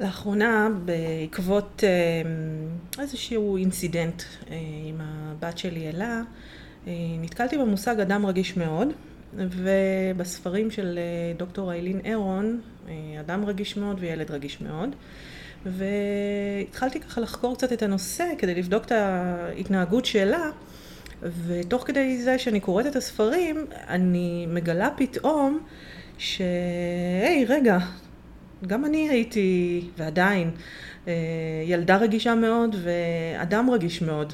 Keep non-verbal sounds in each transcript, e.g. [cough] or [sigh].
לאחרונה, בעקבות אה, איזשהו אינסידנט אה, עם הבת שלי אלה, אה, נתקלתי במושג אדם רגיש מאוד, ובספרים של דוקטור איילין אירון, אדם רגיש מאוד וילד רגיש מאוד. והתחלתי ככה לחקור קצת את הנושא כדי לבדוק את ההתנהגות שלה, ותוך כדי זה שאני קוראת את הספרים, אני מגלה פתאום ש... היי, רגע, גם אני הייתי, ועדיין, אה, ילדה רגישה מאוד ואדם רגיש מאוד.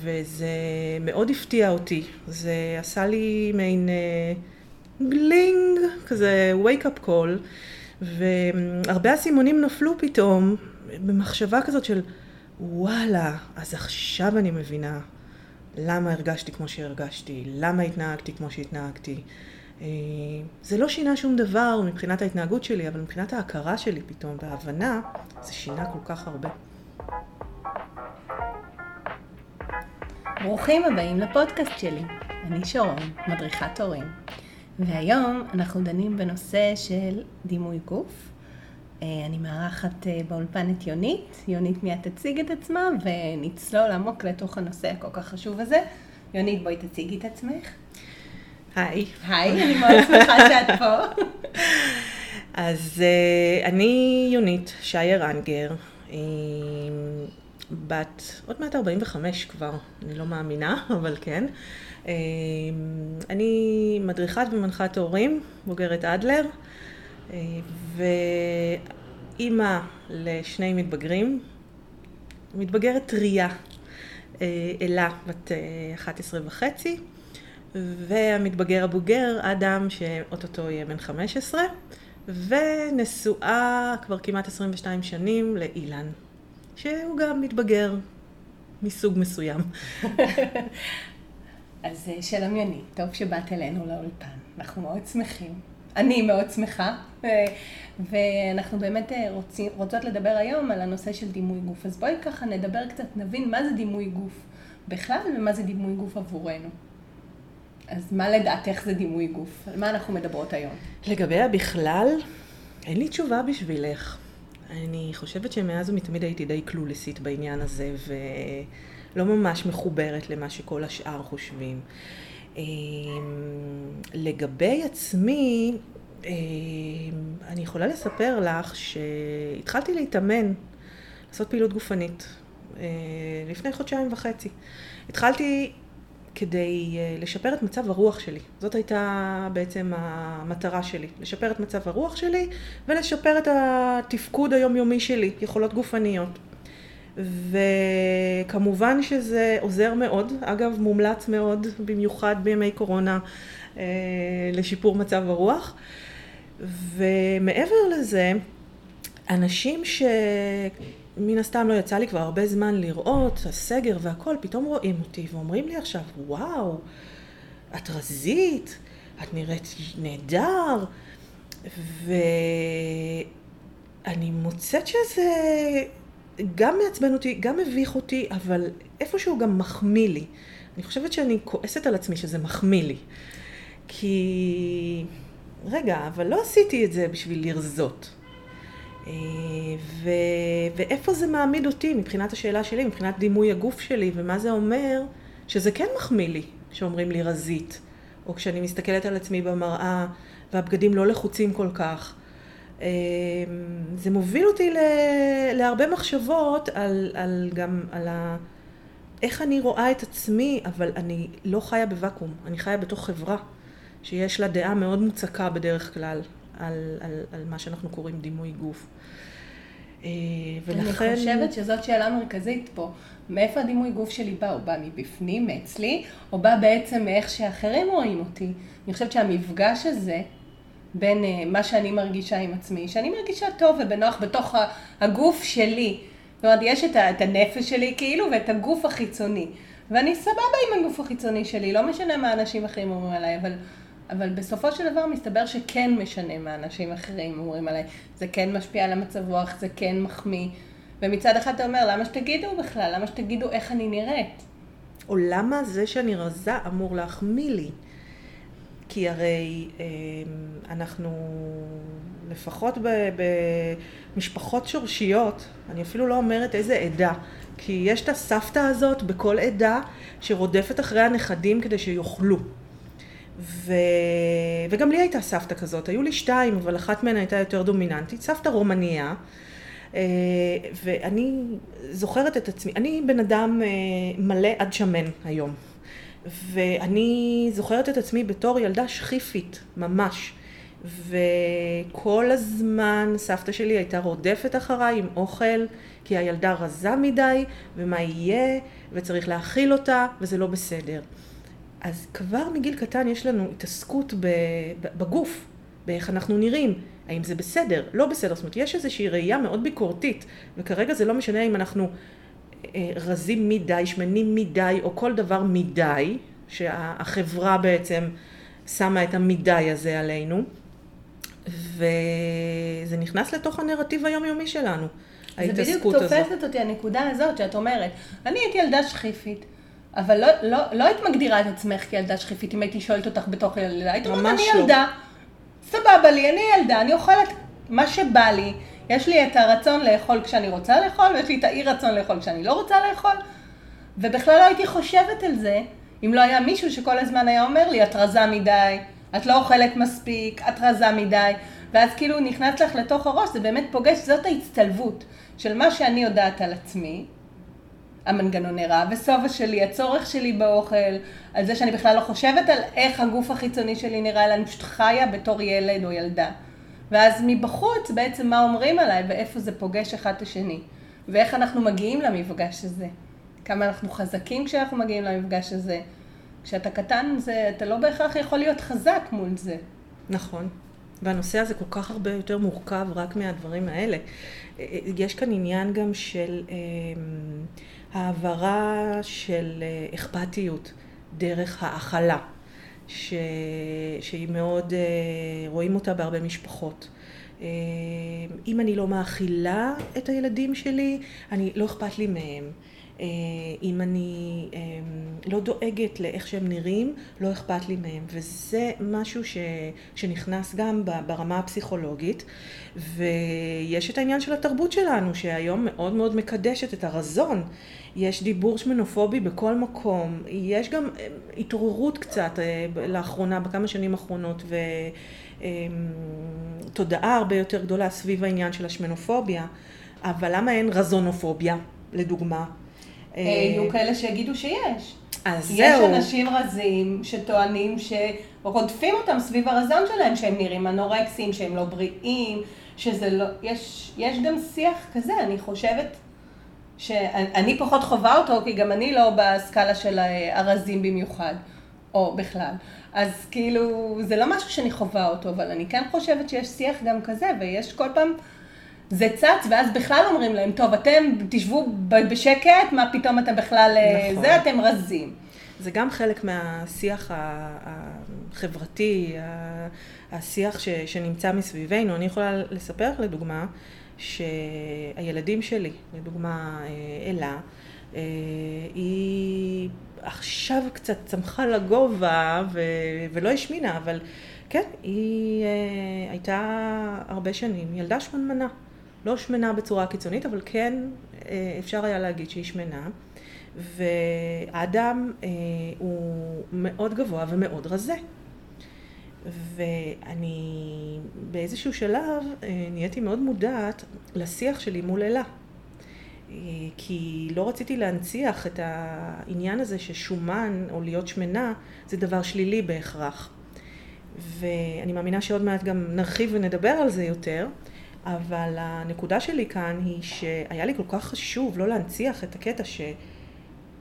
וזה מאוד הפתיע אותי. זה עשה לי מעין גלינג, אה, כזה wake up call, והרבה אסימונים נפלו פתאום במחשבה כזאת של וואלה, אז עכשיו אני מבינה למה הרגשתי כמו שהרגשתי, למה התנהגתי כמו שהתנהגתי. אה, זה לא שינה שום דבר מבחינת ההתנהגות שלי, אבל מבחינת ההכרה שלי פתאום, וההבנה, זה שינה כל כך הרבה. ברוכים הבאים לפודקאסט שלי. אני שרון, מדריכת הורים. והיום אנחנו דנים בנושא של דימוי גוף. אה, אני מארחת אה, באולפן את יונית. יונית מיד תציג את עצמה ונצלול עמוק לתוך הנושא הכל כך חשוב הזה. יונית, בואי תציגי את עצמך. היי. היי, אני מאוד שמחה שאת פה. [laughs] אז uh, אני יונית שייר אנגר, בת עוד מעט 45 כבר, אני לא מאמינה, [laughs] אבל כן. Uh, אני מדריכת ומנחת הורים, בוגרת אדלר, uh, ואימא לשני מתבגרים, מתבגרת טריה, אלה בת 11 וחצי. והמתבגר הבוגר, אדם שאו-טו-טו יהיה בן 15, ונשואה כבר כמעט 22 שנים לאילן, שהוא גם מתבגר מסוג מסוים. [laughs] אז אה, שלום יוני, טוב שבאת אלינו לאולפן, אנחנו מאוד שמחים. אני מאוד שמחה, ואנחנו באמת אה, רוצים, רוצות לדבר היום על הנושא של דימוי גוף. אז בואי ככה נדבר קצת, נבין מה זה דימוי גוף בכלל ומה זה דימוי גוף עבורנו. אז מה לדעתך זה דימוי גוף? על מה אנחנו מדברות היום? לגבי הבכלל, אין לי תשובה בשבילך. אני חושבת שמאז ומתמיד הייתי די קלולסית בעניין הזה, ולא ממש מחוברת למה שכל השאר חושבים. אמ, לגבי עצמי, אמ, אני יכולה לספר לך שהתחלתי להתאמן, לעשות פעילות גופנית, אה, לפני חודשיים וחצי. התחלתי כדי אה, לשפר את מצב הרוח שלי. זאת הייתה בעצם המטרה שלי, לשפר את מצב הרוח שלי ולשפר את התפקוד היומיומי שלי, יכולות גופניות. וכמובן שזה עוזר מאוד, אגב מומלץ מאוד, במיוחד בימי קורונה, אה, לשיפור מצב הרוח. ומעבר לזה, אנשים ש... מן הסתם לא יצא לי כבר הרבה זמן לראות, הסגר והכל, פתאום רואים אותי ואומרים לי עכשיו, וואו, את רזית, את נראית נהדר, ואני מוצאת שזה גם מעצבן אותי, גם מביך אותי, אבל איפשהו גם מחמיא לי. אני חושבת שאני כועסת על עצמי שזה מחמיא לי. כי, רגע, אבל לא עשיתי את זה בשביל לרזות. אה, ו... ואיפה זה מעמיד אותי מבחינת השאלה שלי, מבחינת דימוי הגוף שלי, ומה זה אומר שזה כן מחמיא לי כשאומרים לי רזית, או כשאני מסתכלת על עצמי במראה והבגדים לא לחוצים כל כך. אה, זה מוביל אותי ל... להרבה מחשבות על, על גם על ה... איך אני רואה את עצמי, אבל אני לא חיה בוואקום, אני חיה בתוך חברה שיש לה דעה מאוד מוצקה בדרך כלל על, על, על מה שאנחנו קוראים דימוי גוף. אה, ולכן... אני חושבת שזאת שאלה מרכזית פה. מאיפה הדימוי גוף שלי בא? הוא בא מבפנים, מאצלי, או בא בעצם מאיך שאחרים רואים אותי? אני חושבת שהמפגש הזה בין uh, מה שאני מרגישה עם עצמי, שאני מרגישה טוב ובנוח בתוך הגוף שלי. זאת אומרת, יש את הנפש שלי כאילו ואת הגוף החיצוני. ואני סבבה עם הגוף החיצוני שלי, לא משנה מה אנשים אחרים אומרים עליי, אבל אבל בסופו של דבר מסתבר שכן משנה מה אנשים אחרים אומרים עליי. זה כן משפיע על המצב רוח, זה כן מחמיא. ומצד אחד אתה אומר, למה שתגידו בכלל? למה שתגידו איך אני נראית? או למה זה שאני רזה אמור להחמיא לי? כי הרי אמ, אנחנו לפחות במשפחות שורשיות, אני אפילו לא אומרת איזה עדה, כי יש את הסבתא הזאת בכל עדה שרודפת אחרי הנכדים כדי שיאכלו. ו... וגם לי הייתה סבתא כזאת, היו לי שתיים, אבל אחת מהן הייתה יותר דומיננטית, סבתא רומניה, אה, ואני זוכרת את עצמי, אני בן אדם אה, מלא עד שמן היום, ואני זוכרת את עצמי בתור ילדה שכיפית, ממש. וכל הזמן סבתא שלי הייתה רודפת אחריי עם אוכל, כי הילדה רזה מדי, ומה יהיה, וצריך להאכיל אותה, וזה לא בסדר. אז כבר מגיל קטן יש לנו התעסקות בגוף, באיך אנחנו נראים, האם זה בסדר, לא בסדר, זאת אומרת יש איזושהי ראייה מאוד ביקורתית, וכרגע זה לא משנה אם אנחנו אה, רזים מדי, שמנים מדי, או כל דבר מדי, שהחברה בעצם שמה את המדי הזה עלינו, וזה נכנס לתוך הנרטיב היומיומי שלנו. זה בדיוק תופסת אותי הנקודה הזאת שאת אומרת, אני הייתי ילדה שכיפית. אבל לא, לא, לא היית מגדירה את עצמך כילדה שכיפית, אם הייתי שואלת אותך בתוך ילדה, היית אומרת, אני לא. ילדה, סבבה לי, אני ילדה, אני אוכלת מה שבא לי, יש לי את הרצון לאכול כשאני רוצה לאכול, ויש לי את האי רצון לאכול כשאני לא רוצה לאכול, ובכלל לא הייתי חושבת על זה, אם לא היה מישהו שכל הזמן היה אומר לי, את רזה מדי, את לא אוכלת מספיק, את רזה מדי, ואז כאילו נכנס לך לתוך הראש, זה באמת פוגש, זאת ההצטלבות של מה שאני יודעת על עצמי, המנגנוני רעב ושובע שלי, הצורך שלי באוכל, על זה שאני בכלל לא חושבת על איך הגוף החיצוני שלי נראה, אלא אני פשוט חיה בתור ילד או ילדה. ואז מבחוץ בעצם מה אומרים עליי ואיפה זה פוגש אחד את השני. ואיך אנחנו מגיעים למפגש הזה. כמה אנחנו חזקים כשאנחנו מגיעים למפגש הזה. כשאתה קטן זה, אתה לא בהכרח יכול להיות חזק מול זה. נכון. והנושא הזה כל כך הרבה יותר מורכב רק מהדברים האלה. יש כאן עניין גם של אמ, העברה של אה, אכפתיות דרך האכלה, ש... שהיא מאוד, אה, רואים אותה בהרבה משפחות. אמ, אם אני לא מאכילה את הילדים שלי, אני, לא אכפת לי מהם. אה, אם אני אמ, לא דואגת לאיך שהם נראים, לא אכפת לי מהם. וזה משהו ש, שנכנס גם ברמה הפסיכולוגית. ויש את העניין של התרבות שלנו, שהיום מאוד מאוד מקדשת את הרזון. יש דיבור שמנופובי בכל מקום. יש גם אה, התעוררות קצת אה, לאחרונה, בכמה שנים האחרונות, ותודעה הרבה יותר גדולה סביב העניין של השמנופוביה. אבל למה אין רזונופוביה, לדוגמה? יהיו כאלה שיגידו שיש. אז זהו. יש אנשים רזים שטוענים שרודפים אותם סביב הרזון שלהם, שהם נראים אנורקסים, שהם לא בריאים, שזה לא, יש, יש גם שיח כזה, אני חושבת שאני פחות חווה אותו, כי גם אני לא בסקאלה של הרזים במיוחד, או בכלל. אז כאילו, זה לא משהו שאני חווה אותו, אבל אני כן חושבת שיש שיח גם כזה, ויש כל פעם... זה צץ, ואז בכלל אומרים להם, טוב, אתם תשבו בשקט, מה פתאום אתם בכלל, אה, נכון. זה אתם רזים. זה גם חלק מהשיח החברתי, השיח ש, שנמצא מסביבנו. אני יכולה לספר לך לדוגמה, שהילדים שלי, לדוגמה אה, אלה, אה, היא עכשיו קצת צמחה לגובה ו, ולא השמינה, אבל כן, היא הייתה הרבה שנים ילדה שמנמנה. לא שמנה בצורה קיצונית, אבל כן אה, אפשר היה להגיד שהיא שמנה. והאדם אה, הוא מאוד גבוה ומאוד רזה. ואני באיזשהו שלב אה, נהייתי מאוד מודעת לשיח שלי מול אלה. כי לא רציתי להנציח את העניין הזה ששומן או להיות שמנה זה דבר שלילי בהכרח. ואני מאמינה שעוד מעט גם נרחיב ונדבר על זה יותר. אבל הנקודה שלי כאן היא שהיה לי כל כך חשוב לא להנציח את הקטע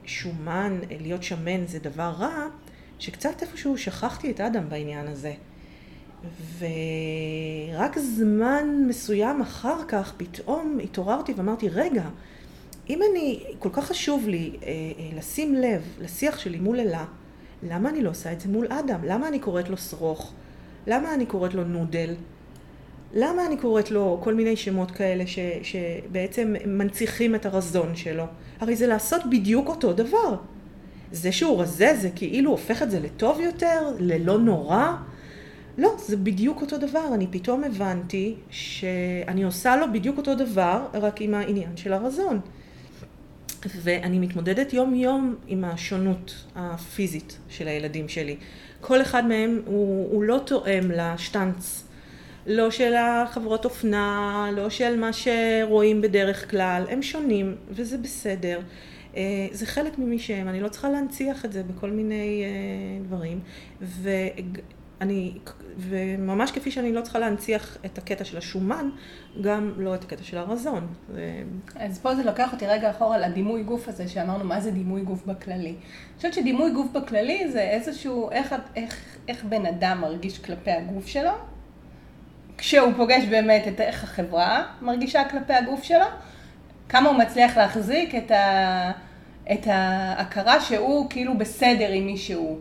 ששומן, להיות שמן זה דבר רע, שקצת איפשהו שכחתי את אדם בעניין הזה. ורק זמן מסוים אחר כך פתאום התעוררתי ואמרתי, רגע, אם אני, כל כך חשוב לי אה, אה, לשים לב לשיח שלי מול אלה, למה אני לא עושה את זה מול אדם? למה אני קוראת לו שרוך? למה אני קוראת לו נודל? למה אני קוראת לו כל מיני שמות כאלה ש, שבעצם מנציחים את הרזון שלו? הרי זה לעשות בדיוק אותו דבר. זה שהוא רזה זה כאילו הופך את זה לטוב יותר, ללא נורא. לא, זה בדיוק אותו דבר. אני פתאום הבנתי שאני עושה לו בדיוק אותו דבר, רק עם העניין של הרזון. ואני מתמודדת יום יום עם השונות הפיזית של הילדים שלי. כל אחד מהם הוא, הוא לא תואם לשטנץ, לא של החברות אופנה, לא של מה שרואים בדרך כלל, הם שונים וזה בסדר. אה, זה חלק ממי שהם, אני לא צריכה להנציח את זה בכל מיני אה, דברים. ואני, וממש כפי שאני לא צריכה להנציח את הקטע של השומן, גם לא את הקטע של הרזון. אז פה זה לוקח אותי רגע אחורה לדימוי גוף הזה, שאמרנו מה זה דימוי גוף בכללי. אני חושבת שדימוי גוף בכללי זה איזשהו, איך, איך, איך בן אדם מרגיש כלפי הגוף שלו, כשהוא פוגש באמת את איך החברה מרגישה כלפי הגוף שלו, כמה הוא מצליח להחזיק את, ה, את ההכרה שהוא כאילו בסדר עם מי שהוא.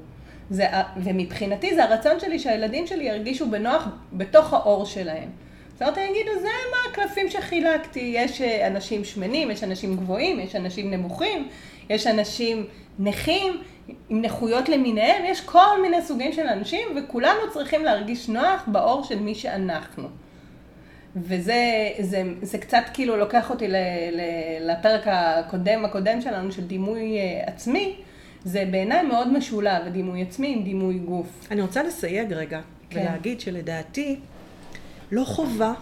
זה, ומבחינתי זה הרצון שלי שהילדים שלי ירגישו בנוח בתוך האור שלהם. זאת אומרת, הם יגידו, זה מה הקלפים שחילקתי. יש אה, אנשים שמנים, יש אנשים גבוהים, יש אנשים נמוכים, יש אנשים נכים, עם נכויות למיניהם, יש כל מיני סוגים של אנשים, וכולנו צריכים להרגיש נוח באור של מי שאנחנו. וזה זה, זה קצת כאילו לוקח אותי ל, ל, לפרק הקודם, הקודם שלנו של דימוי אה, עצמי, זה בעיניי מאוד משולב, הדימוי עצמי עם דימוי גוף. אני רוצה לסייג רגע, כן. ולהגיד שלדעתי לא חובה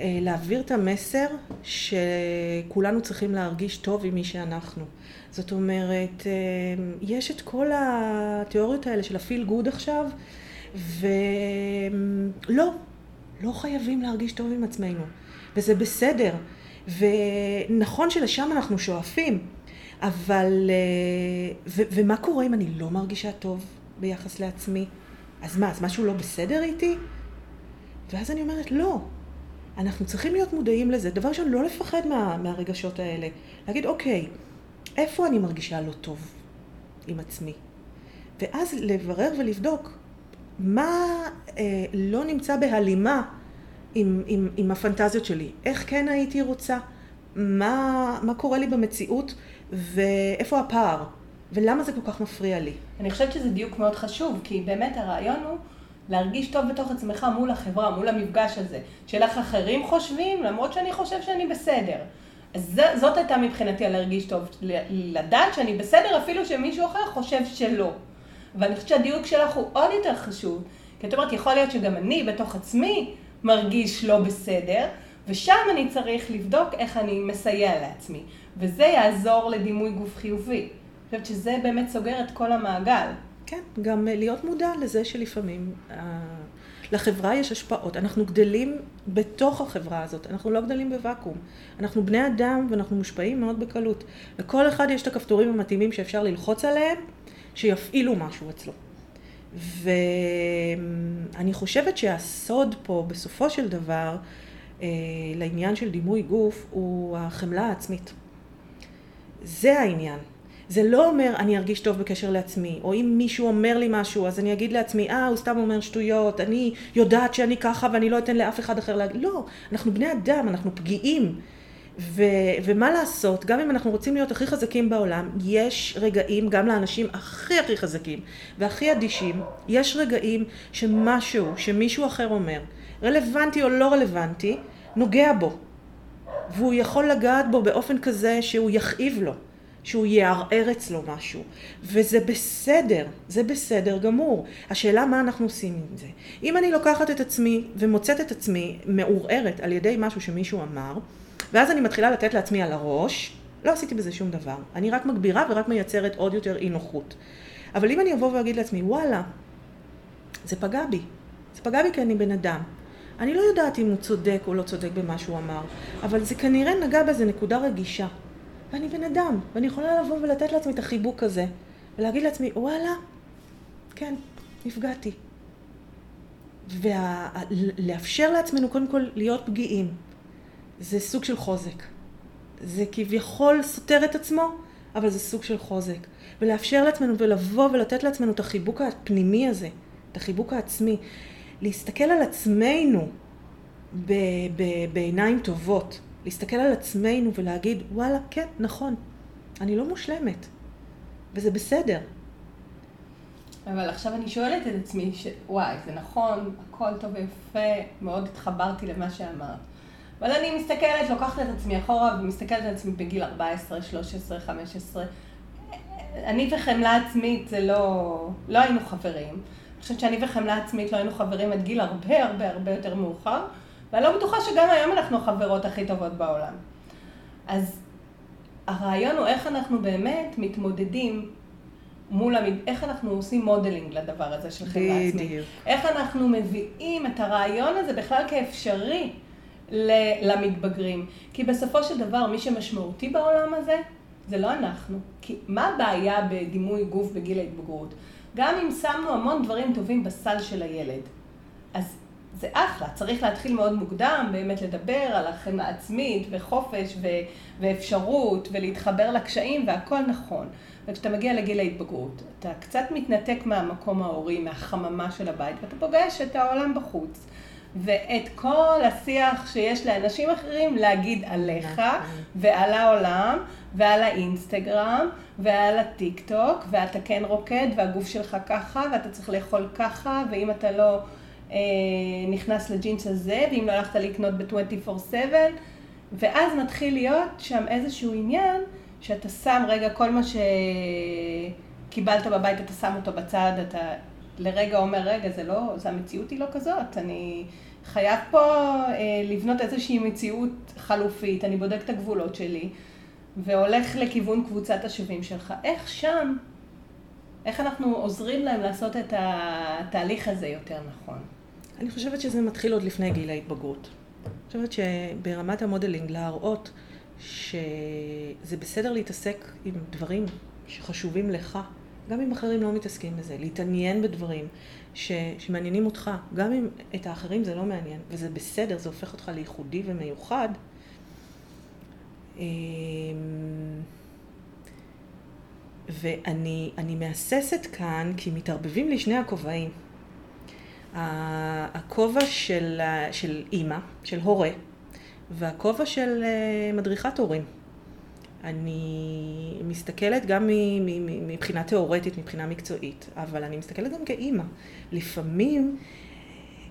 אה, להעביר את המסר שכולנו צריכים להרגיש טוב עם מי שאנחנו. זאת אומרת, אה, יש את כל התיאוריות האלה של הפיל גוד עכשיו, ולא, לא חייבים להרגיש טוב עם עצמנו, וזה בסדר. ונכון שלשם אנחנו שואפים, אבל... אה, ו- ומה קורה אם אני לא מרגישה טוב ביחס לעצמי? אז מה, אז משהו לא בסדר איתי? ואז אני אומרת, לא. אנחנו צריכים להיות מודעים לזה. דבר ראשון, לא לפחד מה, מהרגשות האלה. להגיד, אוקיי, איפה אני מרגישה לא טוב עם עצמי? ואז לברר ולבדוק מה אה, לא נמצא בהלימה עם, עם, עם הפנטזיות שלי. איך כן הייתי רוצה? מה, מה קורה לי במציאות ואיפה הפער? ולמה זה כל כך מפריע לי? אני חושבת שזה דיוק מאוד חשוב, כי באמת הרעיון הוא להרגיש טוב בתוך עצמך מול החברה, מול המפגש הזה, של איך אחרים חושבים, למרות שאני חושב שאני בסדר. אז זאת הייתה מבחינתי הלהרגיש טוב, לדעת שאני בסדר אפילו שמישהו אחר חושב שלא. ואני חושבת שהדיוק שלך הוא עוד יותר חשוב, כי את אומרת, יכול להיות שגם אני בתוך עצמי מרגיש לא בסדר, ושם אני צריך לבדוק איך אני מסייע לעצמי. וזה יעזור לדימוי גוף חיובי. אני חושבת שזה באמת סוגר את כל המעגל. כן, גם להיות מודע לזה שלפעמים uh, לחברה יש השפעות. אנחנו גדלים בתוך החברה הזאת, אנחנו לא גדלים בוואקום. אנחנו בני אדם ואנחנו מושפעים מאוד בקלות. לכל אחד יש את הכפתורים המתאימים שאפשר ללחוץ עליהם, שיפעילו משהו אצלו. ואני חושבת שהסוד פה, בסופו של דבר, אה, לעניין של דימוי גוף, הוא החמלה העצמית. זה העניין. זה לא אומר אני ארגיש טוב בקשר לעצמי, או אם מישהו אומר לי משהו אז אני אגיד לעצמי, אה הוא סתם אומר שטויות, אני יודעת שאני ככה ואני לא אתן לאף אחד אחר להגיד, לא, אנחנו בני אדם, אנחנו פגיעים, ו, ומה לעשות, גם אם אנחנו רוצים להיות הכי חזקים בעולם, יש רגעים, גם לאנשים הכי הכי חזקים והכי אדישים, יש רגעים שמשהו, שמישהו אחר אומר, רלוונטי או לא רלוונטי, נוגע בו. והוא יכול לגעת בו באופן כזה שהוא יכאיב לו. שהוא יערער אצלו משהו. וזה בסדר, זה בסדר גמור. השאלה מה אנחנו עושים עם זה. אם אני לוקחת את עצמי ומוצאת את עצמי מעורערת על ידי משהו שמישהו אמר, ואז אני מתחילה לתת לעצמי על הראש, לא עשיתי בזה שום דבר. אני רק מגבירה ורק מייצרת עוד יותר אי נוחות. אבל אם אני אבוא ואגיד לעצמי, וואלה, זה פגע בי. זה פגע בי כי אני בן אדם. אני לא יודעת אם הוא צודק או לא צודק במה שהוא אמר, אבל זה כנראה נגע באיזה נקודה רגישה. ואני בן אדם, ואני יכולה לבוא ולתת לעצמי את החיבוק הזה, ולהגיד לעצמי, וואלה, כן, נפגעתי. ולאפשר לעצמנו קודם כל להיות פגיעים, זה סוג של חוזק. זה כביכול סותר את עצמו, אבל זה סוג של חוזק. ולאפשר לעצמנו ולבוא ולתת לעצמנו את החיבוק הפנימי הזה, את החיבוק העצמי. להסתכל על עצמנו ב- ב- בעיניים טובות. להסתכל על עצמנו ולהגיד, וואלה, כן, נכון, אני לא מושלמת. וזה בסדר. אבל עכשיו אני שואלת את עצמי, ש... וואי, זה נכון, הכל טוב ויפה, מאוד התחברתי למה שאמרת. אבל אני מסתכלת, לוקחת את עצמי אחורה ומסתכלת על עצמי בגיל 14, 13, 15. אני וחמלה עצמית זה לא, לא היינו חברים. אני חושבת שאני וחמלה עצמית לא היינו חברים עד גיל הרבה הרבה הרבה יותר מאוחר, ואני לא בטוחה שגם היום אנחנו החברות הכי טובות בעולם. אז הרעיון הוא איך אנחנו באמת מתמודדים מול המד... איך אנחנו עושים modeling לדבר הזה של חמלה עצמית. איך אנחנו מביאים את הרעיון הזה בכלל כאפשרי למתבגרים. כי בסופו של דבר, מי שמשמעותי בעולם הזה, זה לא אנחנו. כי מה הבעיה בדימוי גוף בגיל ההתבגרות? גם אם שמנו המון דברים טובים בסל של הילד, אז זה אחלה, צריך להתחיל מאוד מוקדם, באמת לדבר על החמלה עצמית וחופש ו- ואפשרות ולהתחבר לקשיים והכל נכון. וכשאתה מגיע לגיל ההתבגרות, אתה קצת מתנתק מהמקום ההורי, מהחממה של הבית, ואתה פוגש את העולם בחוץ. ואת כל השיח שיש לאנשים אחרים להגיד עליך נכון. ועל העולם ועל האינסטגרם ועל הטיק טוק ואתה כן רוקד והגוף שלך ככה ואתה צריך לאכול ככה ואם אתה לא אה, נכנס לג'ינס הזה ואם לא הלכת לקנות ב-24/7 ואז מתחיל להיות שם איזשהו עניין שאתה שם רגע כל מה שקיבלת בבית אתה שם אותו בצד, אתה לרגע אומר רגע זה לא, זה המציאות היא לא כזאת, אני חייב פה אה, לבנות איזושהי מציאות חלופית, אני בודק את הגבולות שלי, והולך לכיוון קבוצת השווים שלך. איך שם, איך אנחנו עוזרים להם לעשות את התהליך הזה יותר נכון? אני חושבת שזה מתחיל עוד לפני גיל ההתבגרות. אני חושבת שברמת המודלינג להראות שזה בסדר להתעסק עם דברים שחשובים לך, גם אם אחרים לא מתעסקים בזה, להתעניין בדברים ש, שמעניינים אותך, גם אם את האחרים זה לא מעניין, וזה בסדר, זה הופך אותך לייחודי ומיוחד. אמ, ואני מהססת כאן כי מתערבבים לי שני הכובעים. הכובע של, של אימא, של הורה, והכובע של אה, מדריכת הורים. אני מסתכלת גם מבחינה תיאורטית, מבחינה מקצועית, אבל אני מסתכלת גם כאימא. לפעמים,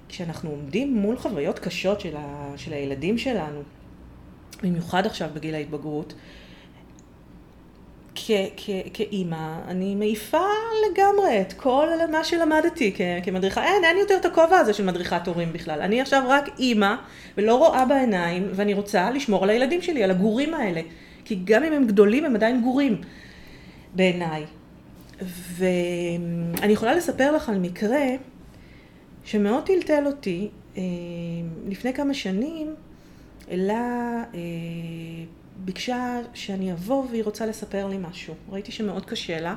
כשאנחנו עומדים מול חוויות קשות של, ה, של הילדים שלנו, במיוחד עכשיו בגיל ההתבגרות, כאימא, אני מעיפה לגמרי את כל מה שלמדתי כמדריכה. אין, אין יותר את הכובע הזה של מדריכת הורים בכלל. אני עכשיו רק אימא, ולא רואה בעיניים, ואני רוצה לשמור על הילדים שלי, על הגורים האלה. כי גם אם הם גדולים, הם עדיין גורים בעיניי. ואני יכולה לספר לך על מקרה שמאוד טלטל אותי. אה, לפני כמה שנים, אלה אה, ביקשה שאני אבוא והיא רוצה לספר לי משהו. ראיתי שמאוד קשה לה.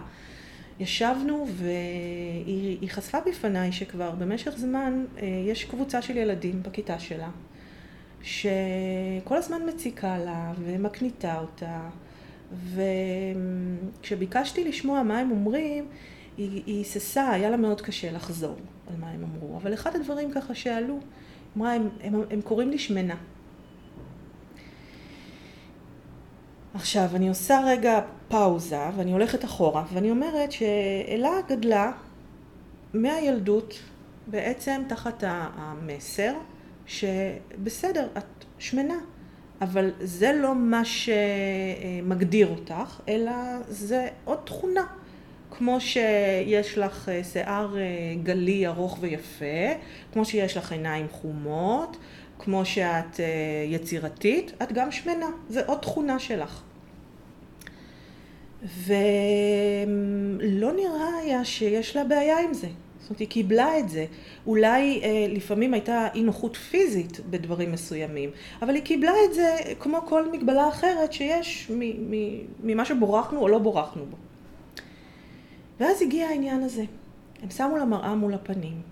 ישבנו והיא חשפה בפניי שכבר במשך זמן אה, יש קבוצה של ילדים בכיתה שלה שכל הזמן מציקה לה ומקניטה אותה. וכשביקשתי לשמוע מה הם אומרים היא היססה, היה לה מאוד קשה לחזור על מה הם אמרו. אבל אחד הדברים ככה שעלו אמרה הם, הם, הם קוראים לי שמנה. עכשיו, אני עושה רגע פאוזה, ואני הולכת אחורה, ואני אומרת שאלה גדלה מהילדות בעצם תחת המסר שבסדר, את שמנה, אבל זה לא מה שמגדיר אותך, אלא זה עוד תכונה. כמו שיש לך אה, שיער אה, גלי ארוך ויפה, כמו שיש לך עיניים חומות, כמו שאת אה, יצירתית, את גם שמנה, זה עוד תכונה שלך. ולא נראה היה שיש לה בעיה עם זה. זאת אומרת, היא קיבלה את זה. אולי אה, לפעמים הייתה אי נוחות פיזית בדברים מסוימים, אבל היא קיבלה את זה כמו כל מגבלה אחרת שיש ממה שבורחנו או לא בורחנו בו. ואז הגיע העניין הזה. הם שמו לה מראה מול הפנים.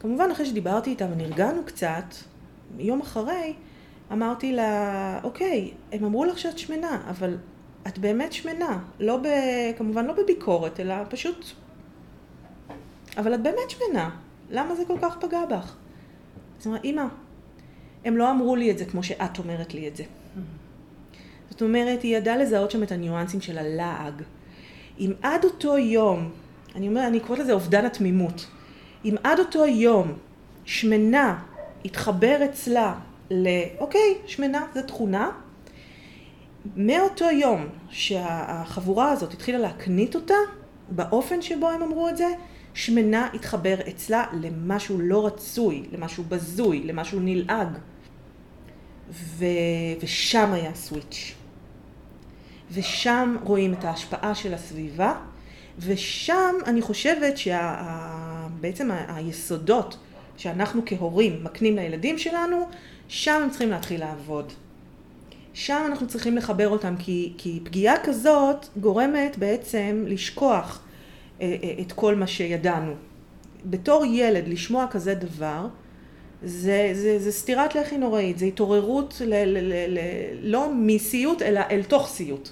כמובן, אחרי שדיברתי איתה ונרגענו קצת, יום אחרי, אמרתי לה, אוקיי, הם אמרו לך שאת שמנה, אבל את באמת שמנה. לא ב... כמובן לא בביקורת, אלא פשוט אבל את באמת שמנה, למה זה כל כך פגע בך? אז אמרה, אמא, הם לא אמרו לי את זה כמו שאת אומרת לי את זה. זאת אומרת, היא ידעה לזהות שם את הניואנסים של הלעג. אם עד אותו יום, אני אומרת, אני קוראת לזה אובדן התמימות, אם עד אותו יום שמנה התחבר אצלה ל... אוקיי, שמנה זה תכונה, מאותו יום שהחבורה הזאת התחילה להקנית אותה, באופן שבו הם אמרו את זה, שמנה התחבר אצלה למשהו לא רצוי, למשהו בזוי, למשהו נלעג. ו... ושם היה סוויץ'. ושם רואים את ההשפעה של הסביבה, ושם אני חושבת שבעצם שה... היסודות שאנחנו כהורים מקנים לילדים שלנו, שם הם צריכים להתחיל לעבוד. שם אנחנו צריכים לחבר אותם, כי, כי פגיעה כזאת גורמת בעצם לשכוח את כל מה שידענו. בתור ילד לשמוע כזה דבר, זה, זה, זה סטירת לחי נוראית, זה התעוררות ל, ל, ל, ל, לא מסיוט אלא אל תוך סיוט.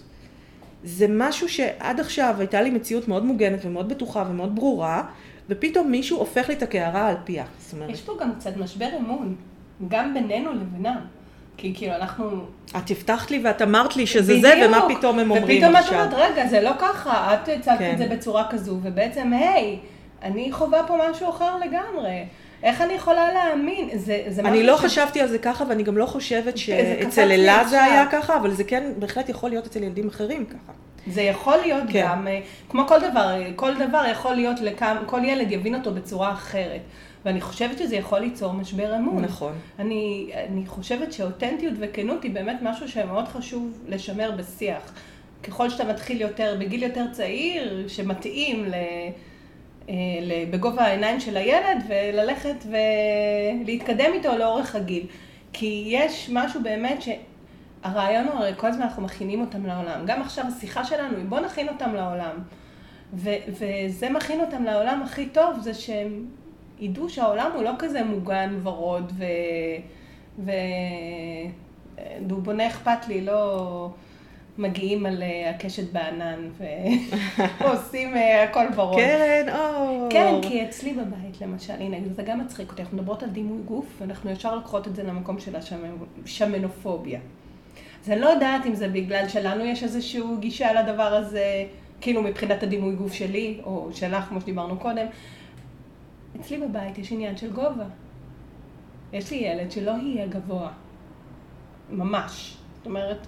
זה משהו שעד עכשיו הייתה לי מציאות מאוד מוגנת ומאוד בטוחה ומאוד ברורה, ופתאום מישהו הופך לי את הקערה על פיה. יש פה גם קצת משבר אמון, גם בינינו לבינם. כי כאילו אנחנו... את הבטחת לי ואת אמרת לי שזה בדיוק. זה, ומה פתאום הם אומרים עכשיו. ופתאום את אומרת, רגע, זה לא ככה, את הצגת כן. את זה בצורה כזו, ובעצם, היי, אני חווה פה משהו אחר לגמרי. איך אני יכולה להאמין? זה, זה אני לא ש... חשבתי על זה ככה, ואני גם לא חושבת שאצל אלה זה היה ככה, אבל זה כן בהחלט יכול להיות אצל ילדים אחרים ככה. זה יכול להיות כן. גם, אה, כמו כל דבר, כל דבר יכול להיות, לכם, כל ילד יבין אותו בצורה אחרת. ואני חושבת שזה יכול ליצור משבר אמון. נכון. אני, אני חושבת שאותנטיות וכנות היא באמת משהו שמאוד חשוב לשמר בשיח. ככל שאתה מתחיל יותר, בגיל יותר צעיר, שמתאים ל... אה, בגובה העיניים של הילד וללכת ולהתקדם איתו לאורך הגיל. כי יש משהו באמת שהרעיון הוא, הרי כל הזמן אנחנו מכינים אותם לעולם. גם עכשיו השיחה שלנו היא בוא נכין אותם לעולם. ו- וזה מכין אותם לעולם הכי טוב, זה שהם ידעו שהעולם הוא לא כזה מוגן ורוד ו... ו... דובוני אכפת לי, לא מגיעים על אה, הקשת בענן ועושים [laughs] אה, הכל ורוד. כן, אור. כן, כי אצלי בבית למשל, הנה, זה גם מצחיק אותי, אנחנו מדברות על דימוי גוף, ואנחנו ישר לוקחות את זה למקום של השמנופוביה. אז אני לא יודעת אם זה בגלל שלנו יש איזושהי גישה לדבר הזה, כאילו מבחינת הדימוי גוף שלי, או שלך, כמו שדיברנו קודם, אצלי בבית יש עניין של גובה. יש לי ילד שלא יהיה גבוה. ממש. זאת אומרת,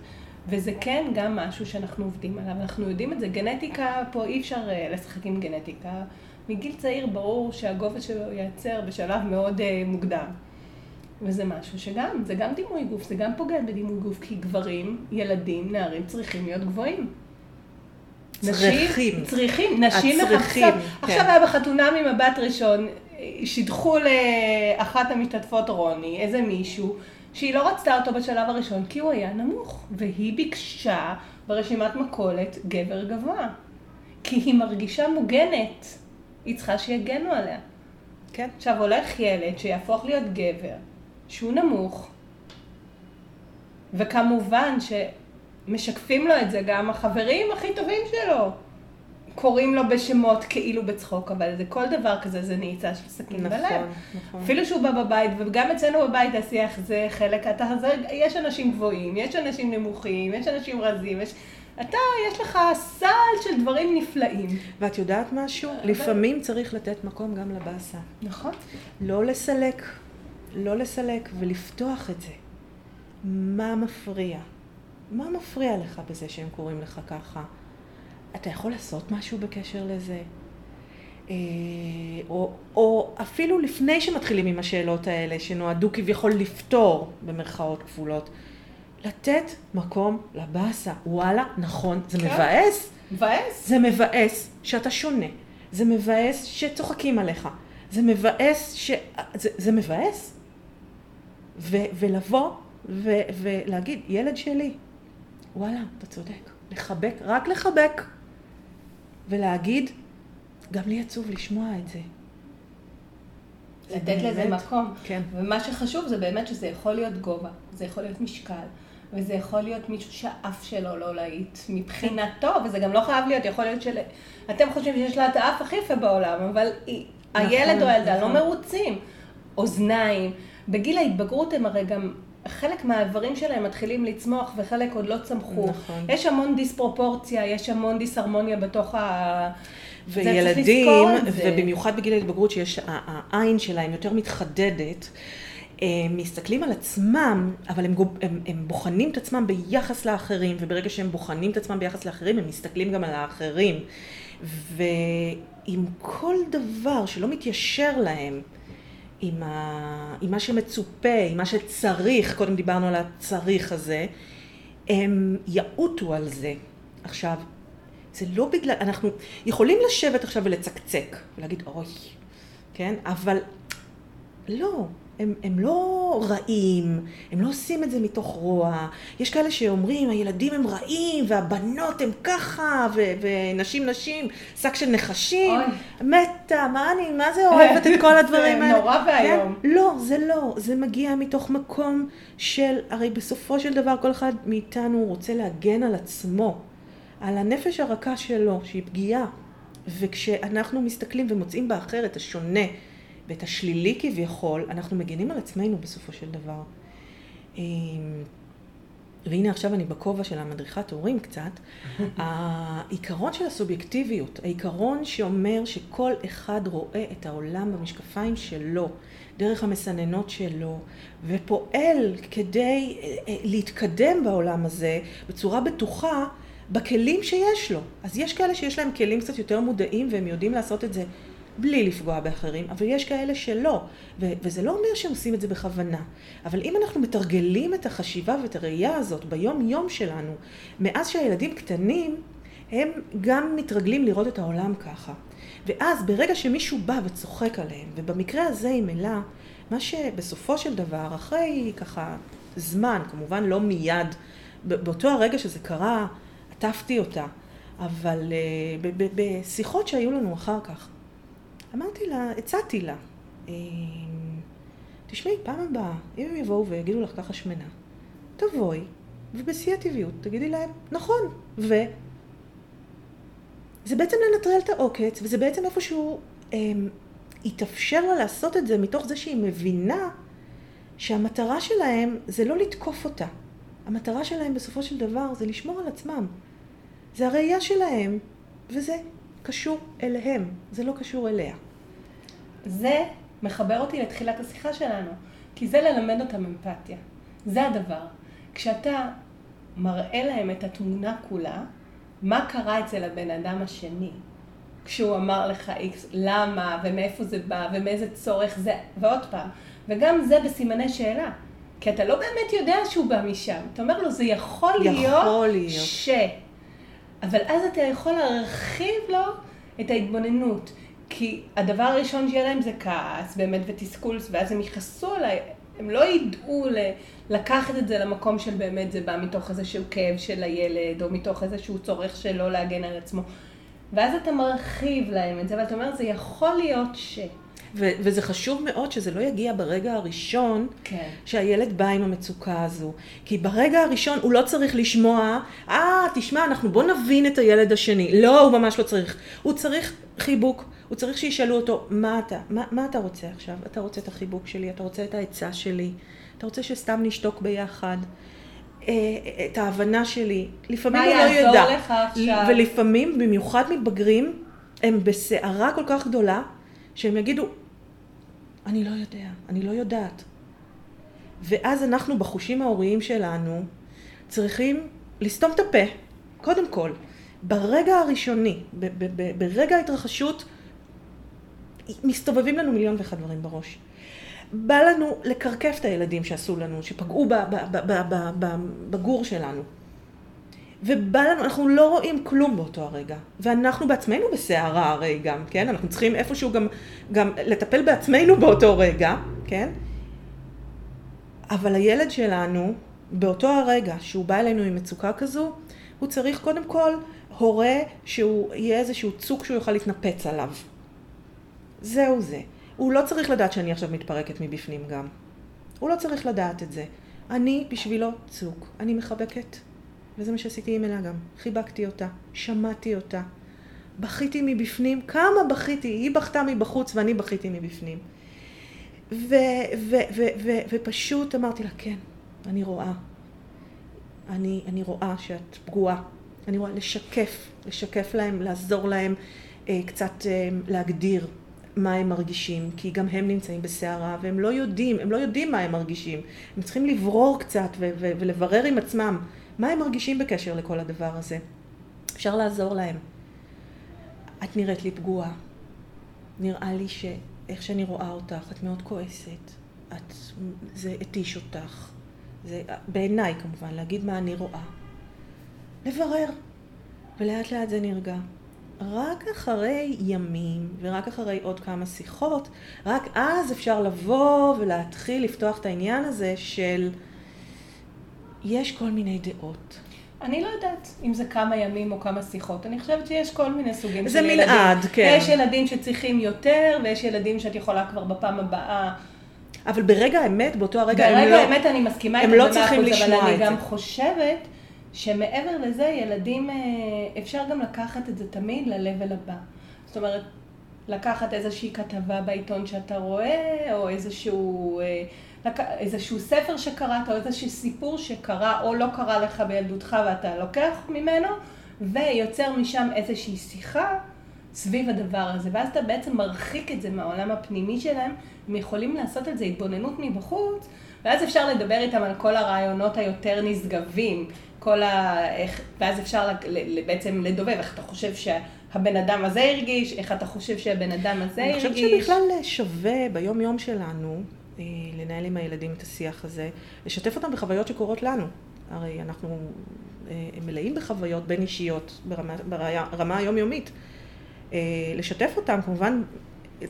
וזה כן גם משהו שאנחנו עובדים עליו, אנחנו יודעים את זה. גנטיקה, פה אי אפשר אה, לשחק עם גנטיקה. מגיל צעיר ברור שהגובה שלו ייעצר בשלב מאוד uh, מוקדם. וזה משהו שגם, זה גם דימוי גוף, זה גם פוגע בדימוי גוף, כי גברים, ילדים, נערים צריכים להיות גבוהים. צריכים. צריכים, נשים מחפשות. כן. עכשיו היה בחתונה ממבט ראשון, שידחו לאחת המשתתפות רוני, איזה מישהו, שהיא לא רצתה אותו בשלב הראשון כי הוא היה נמוך, והיא ביקשה ברשימת מכולת גבר גבוה. כי היא מרגישה מוגנת, היא צריכה שיגנו עליה. כן. עכשיו הולך ילד שיהפוך להיות גבר, שהוא נמוך, וכמובן ש... משקפים לו את זה גם החברים הכי טובים שלו. קוראים לו בשמות כאילו בצחוק, אבל זה כל דבר כזה זה נעיצה של סכין נכון, בלב. נכון. אפילו שהוא בא בבית, וגם אצלנו בבית השיח זה חלק, אתה, זה, יש אנשים גבוהים, יש אנשים נמוכים, יש אנשים רזים, יש... אתה, יש לך סל של דברים נפלאים. ואת יודעת משהו? אבל... לפעמים צריך לתת מקום גם לבאסה. נכון. לא לסלק, לא לסלק ולפתוח את זה. מה מפריע? מה מפריע לך בזה שהם קוראים לך ככה? אתה יכול לעשות משהו בקשר לזה? אה, או, או אפילו לפני שמתחילים עם השאלות האלה, שנועדו כביכול לפתור, במרכאות כפולות, לתת מקום לבאסה. וואלה, נכון, זה כן. מבאס. מבאס. זה מבאס שאתה שונה. זה מבאס שצוחקים עליך. זה מבאס ש... זה, זה מבאס. ו, ולבוא ו, ולהגיד, ילד שלי, וואלה, אתה צודק. לחבק, רק לחבק. ולהגיד, גם לי עצוב לשמוע את זה. לתת לזה מקום. כן. ומה שחשוב זה באמת שזה יכול להיות גובה, זה יכול להיות משקל, וזה יכול להיות מישהו שהאף שלו לא להיט מבחינתו, וזה גם לא חייב להיות, יכול להיות של... אתם חושבים שיש לה את האף הכי יפה בעולם, אבל היא, נכון, הילד או הילדה לא נכון. לא מרוצים. אוזניים. בגיל ההתבגרות הם הרי גם חלק מהאיברים שלהם מתחילים לצמוח וחלק עוד לא צמחו. נכון. יש המון דיספרופורציה, יש המון דיסהרמוניה בתוך ה... וילדים, ובמיוחד בגיל ההתבגרות שיש, העין שלהם יותר מתחדדת. הם מסתכלים על עצמם, אבל הם, הם, הם בוחנים את עצמם ביחס לאחרים, וברגע שהם בוחנים את עצמם ביחס לאחרים, הם מסתכלים גם על האחרים. ועם כל דבר שלא מתיישר להם, עם, ה, עם מה שמצופה, עם מה שצריך, קודם דיברנו על הצריך הזה, הם יעוטו על זה. עכשיו, זה לא בגלל, אנחנו יכולים לשבת עכשיו ולצקצק, ולהגיד אוי, כן? אבל לא, הם, הם לא רעים, הם לא עושים את זה מתוך רוע. יש כאלה שאומרים, הילדים הם רעים, והבנות הם ככה, ו- ונשים נשים, שק של נחשים. אוי. מתה, מה אני, מה זה אוהבת את כל [laughs] הדברים האלה? זה נורא ואיום. כן? לא, זה לא. זה מגיע מתוך מקום של, הרי בסופו של דבר כל אחד מאיתנו רוצה להגן על עצמו, על הנפש הרכה שלו, שהיא פגיעה. וכשאנחנו מסתכלים ומוצאים באחר את השונה, ואת השלילי כביכול, אנחנו מגינים על עצמנו בסופו של דבר. אמ, והנה עכשיו אני בכובע של המדריכת הורים קצת, [laughs] העיקרון של הסובייקטיביות, העיקרון שאומר שכל אחד רואה את העולם במשקפיים שלו, דרך המסננות שלו, ופועל כדי אה, אה, להתקדם בעולם הזה בצורה בטוחה בכלים שיש לו. אז יש כאלה שיש להם כלים קצת יותר מודעים והם יודעים לעשות את זה בלי לפגוע באחרים, אבל יש כאלה שלא, ו- וזה לא אומר שהם עושים את זה בכוונה. אבל אם אנחנו מתרגלים את החשיבה ואת הראייה הזאת ביום יום שלנו, מאז שהילדים קטנים, הם גם מתרגלים לראות את העולם ככה. ואז ברגע שמישהו בא וצוחק עליהם, ובמקרה הזה עם אלה, מה שבסופו של דבר, אחרי ככה זמן, כמובן לא מיד, באותו הרגע שזה קרה, עטפתי אותה, אבל uh, בשיחות שהיו לנו אחר כך, אמרתי לה, הצעתי לה, אמ, תשמעי, פעם הבאה, אם הם יבואו ויגידו לך ככה שמנה, תבואי, ובשיא הטבעיות תגידי להם, נכון, ו... זה בעצם לנטרל את העוקץ, וזה בעצם איפשהו אמ, יתאפשר לה לעשות את זה מתוך זה שהיא מבינה שהמטרה שלהם זה לא לתקוף אותה. המטרה שלהם בסופו של דבר זה לשמור על עצמם. זה הראייה שלהם, וזה קשור אליהם, זה לא קשור אליה. זה מחבר אותי לתחילת השיחה שלנו, כי זה ללמד אותם אמפתיה. זה הדבר. כשאתה מראה להם את התמונה כולה, מה קרה אצל הבן אדם השני, כשהוא אמר לך איקס, למה, ומאיפה זה בא, ומאיזה צורך זה, ועוד פעם. וגם זה בסימני שאלה. כי אתה לא באמת יודע שהוא בא משם. אתה אומר לו, זה יכול, יכול להיות, להיות ש... אבל אז אתה יכול להרחיב לו את ההתבוננות. כי הדבר הראשון שיהיה להם זה כעס, באמת, ותסכול, ואז הם יכעסו עליי. הם לא ידעו לקחת את זה למקום של באמת זה בא מתוך איזשהו כאב של הילד, או מתוך איזשהו צורך שלו להגן על עצמו. ואז אתה מרחיב להם את זה, ואתה אומר, זה יכול להיות ש... ו- וזה חשוב מאוד שזה לא יגיע ברגע הראשון כן. שהילד בא עם המצוקה הזו. כי ברגע הראשון הוא לא צריך לשמוע, אה, תשמע, אנחנו בוא נבין את הילד השני. לא, הוא ממש לא צריך. הוא צריך חיבוק. הוא צריך שישאלו אותו, מה אתה, מה, מה אתה רוצה עכשיו? אתה רוצה את החיבוק שלי? אתה רוצה את העצה שלי? אתה רוצה שסתם נשתוק ביחד? אה, את ההבנה שלי. לפעמים הוא לא ידע. מה יעזור לך עכשיו? ולפעמים, במיוחד מתבגרים, הם בסערה כל כך גדולה, שהם יגידו, אני לא יודע, אני לא יודעת. ואז אנחנו בחושים ההוריים שלנו צריכים לסתום את הפה, קודם כל. ברגע הראשוני, ברגע ההתרחשות, מסתובבים לנו מיליון ואחד דברים בראש. בא לנו לקרקף את הילדים שעשו לנו, שפגעו בגור שלנו. ובא לנו, אנחנו לא רואים כלום באותו הרגע. ואנחנו בעצמנו בסערה הרי גם, כן? אנחנו צריכים איפשהו גם, גם לטפל בעצמנו באותו רגע, כן? אבל הילד שלנו, באותו הרגע שהוא בא אלינו עם מצוקה כזו, הוא צריך קודם כל הורה שהוא יהיה איזשהו צוק שהוא יוכל להתנפץ עליו. זהו זה. הוא לא צריך לדעת שאני עכשיו מתפרקת מבפנים גם. הוא לא צריך לדעת את זה. אני בשבילו צוק. אני מחבקת. וזה מה שעשיתי עם אלה גם. חיבקתי אותה, שמעתי אותה. בכיתי מבפנים, כמה בכיתי, היא בכתה מבחוץ ואני בכיתי מבפנים. ו- ו- ו- ו- ופשוט אמרתי לה, כן, אני רואה. אני, אני רואה שאת פגועה. אני רואה לשקף, לשקף להם, לעזור להם אה, קצת אה, להגדיר מה הם מרגישים, כי גם הם נמצאים בסערה והם לא יודעים, הם לא יודעים מה הם מרגישים. הם צריכים לברור קצת ו- ו- ולברר עם עצמם מה הם מרגישים בקשר לכל הדבר הזה. אפשר לעזור להם. את נראית לי פגועה. נראה לי שאיך שאני רואה אותך, את מאוד כועסת. את, זה התיש אותך. זה בעיניי כמובן, להגיד מה אני רואה. לברר. ולאט לאט זה נרגע. רק אחרי ימים ורק אחרי עוד כמה שיחות, רק אז אפשר לבוא ולהתחיל לפתוח את העניין הזה של יש כל מיני דעות. אני לא יודעת אם זה כמה ימים או כמה שיחות. אני חושבת שיש כל מיני סוגים של ילדים. זה מנעד, כן. יש ילדים שצריכים יותר, ויש ילדים שאת יכולה כבר בפעם הבאה... אבל ברגע האמת, באותו הרגע הם לא... ברגע האמת אני מסכימה איתם לא צריכים לשמוע את זה. אבל אני גם חושבת שמעבר לזה, ילדים, אה, אפשר גם לקחת את זה תמיד ל-level הבא. זאת אומרת, לקחת איזושהי כתבה בעיתון שאתה רואה, או איזשהו, אה, איזשהו ספר שקראת, או איזשהו סיפור שקרה או לא קרה לך בילדותך ואתה לוקח ממנו, ויוצר משם איזושהי שיחה סביב הדבר הזה. ואז אתה בעצם מרחיק את זה מהעולם הפנימי שלהם, הם יכולים לעשות את זה התבוננות מבחוץ, ואז אפשר לדבר איתם על כל הרעיונות היותר נשגבים, כל ה... איך... ואז אפשר בעצם לדובב איך אתה חושב שהבן אדם הזה הרגיש, איך אתה חושב שהבן אדם הזה הרגיש. אני חושבת שבכלל שווה ביום יום שלנו לנהל עם הילדים את השיח הזה, לשתף אותם בחוויות שקורות לנו. הרי אנחנו אה, מלאים בחוויות בין אישיות ברמה, ברמה היומיומית. אה, לשתף אותם, כמובן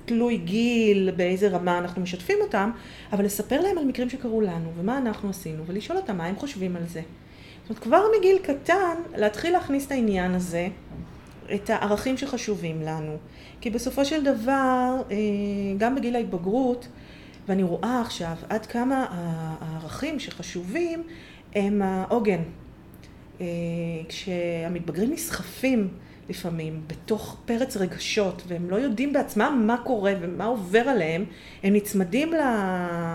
תלוי גיל, באיזה רמה אנחנו משתפים אותם, אבל לספר להם על מקרים שקרו לנו ומה אנחנו עשינו ולשאול אותם מה הם חושבים על זה. זאת אומרת, כבר מגיל קטן להתחיל להכניס את העניין הזה, את הערכים שחשובים לנו. כי בסופו של דבר, אה, גם בגיל ההתבגרות, ואני רואה עכשיו עד כמה הערכים שחשובים הם העוגן. אה, כשהמתבגרים נסחפים לפעמים בתוך פרץ רגשות, והם לא יודעים בעצמם מה קורה ומה עובר עליהם, הם נצמדים לא,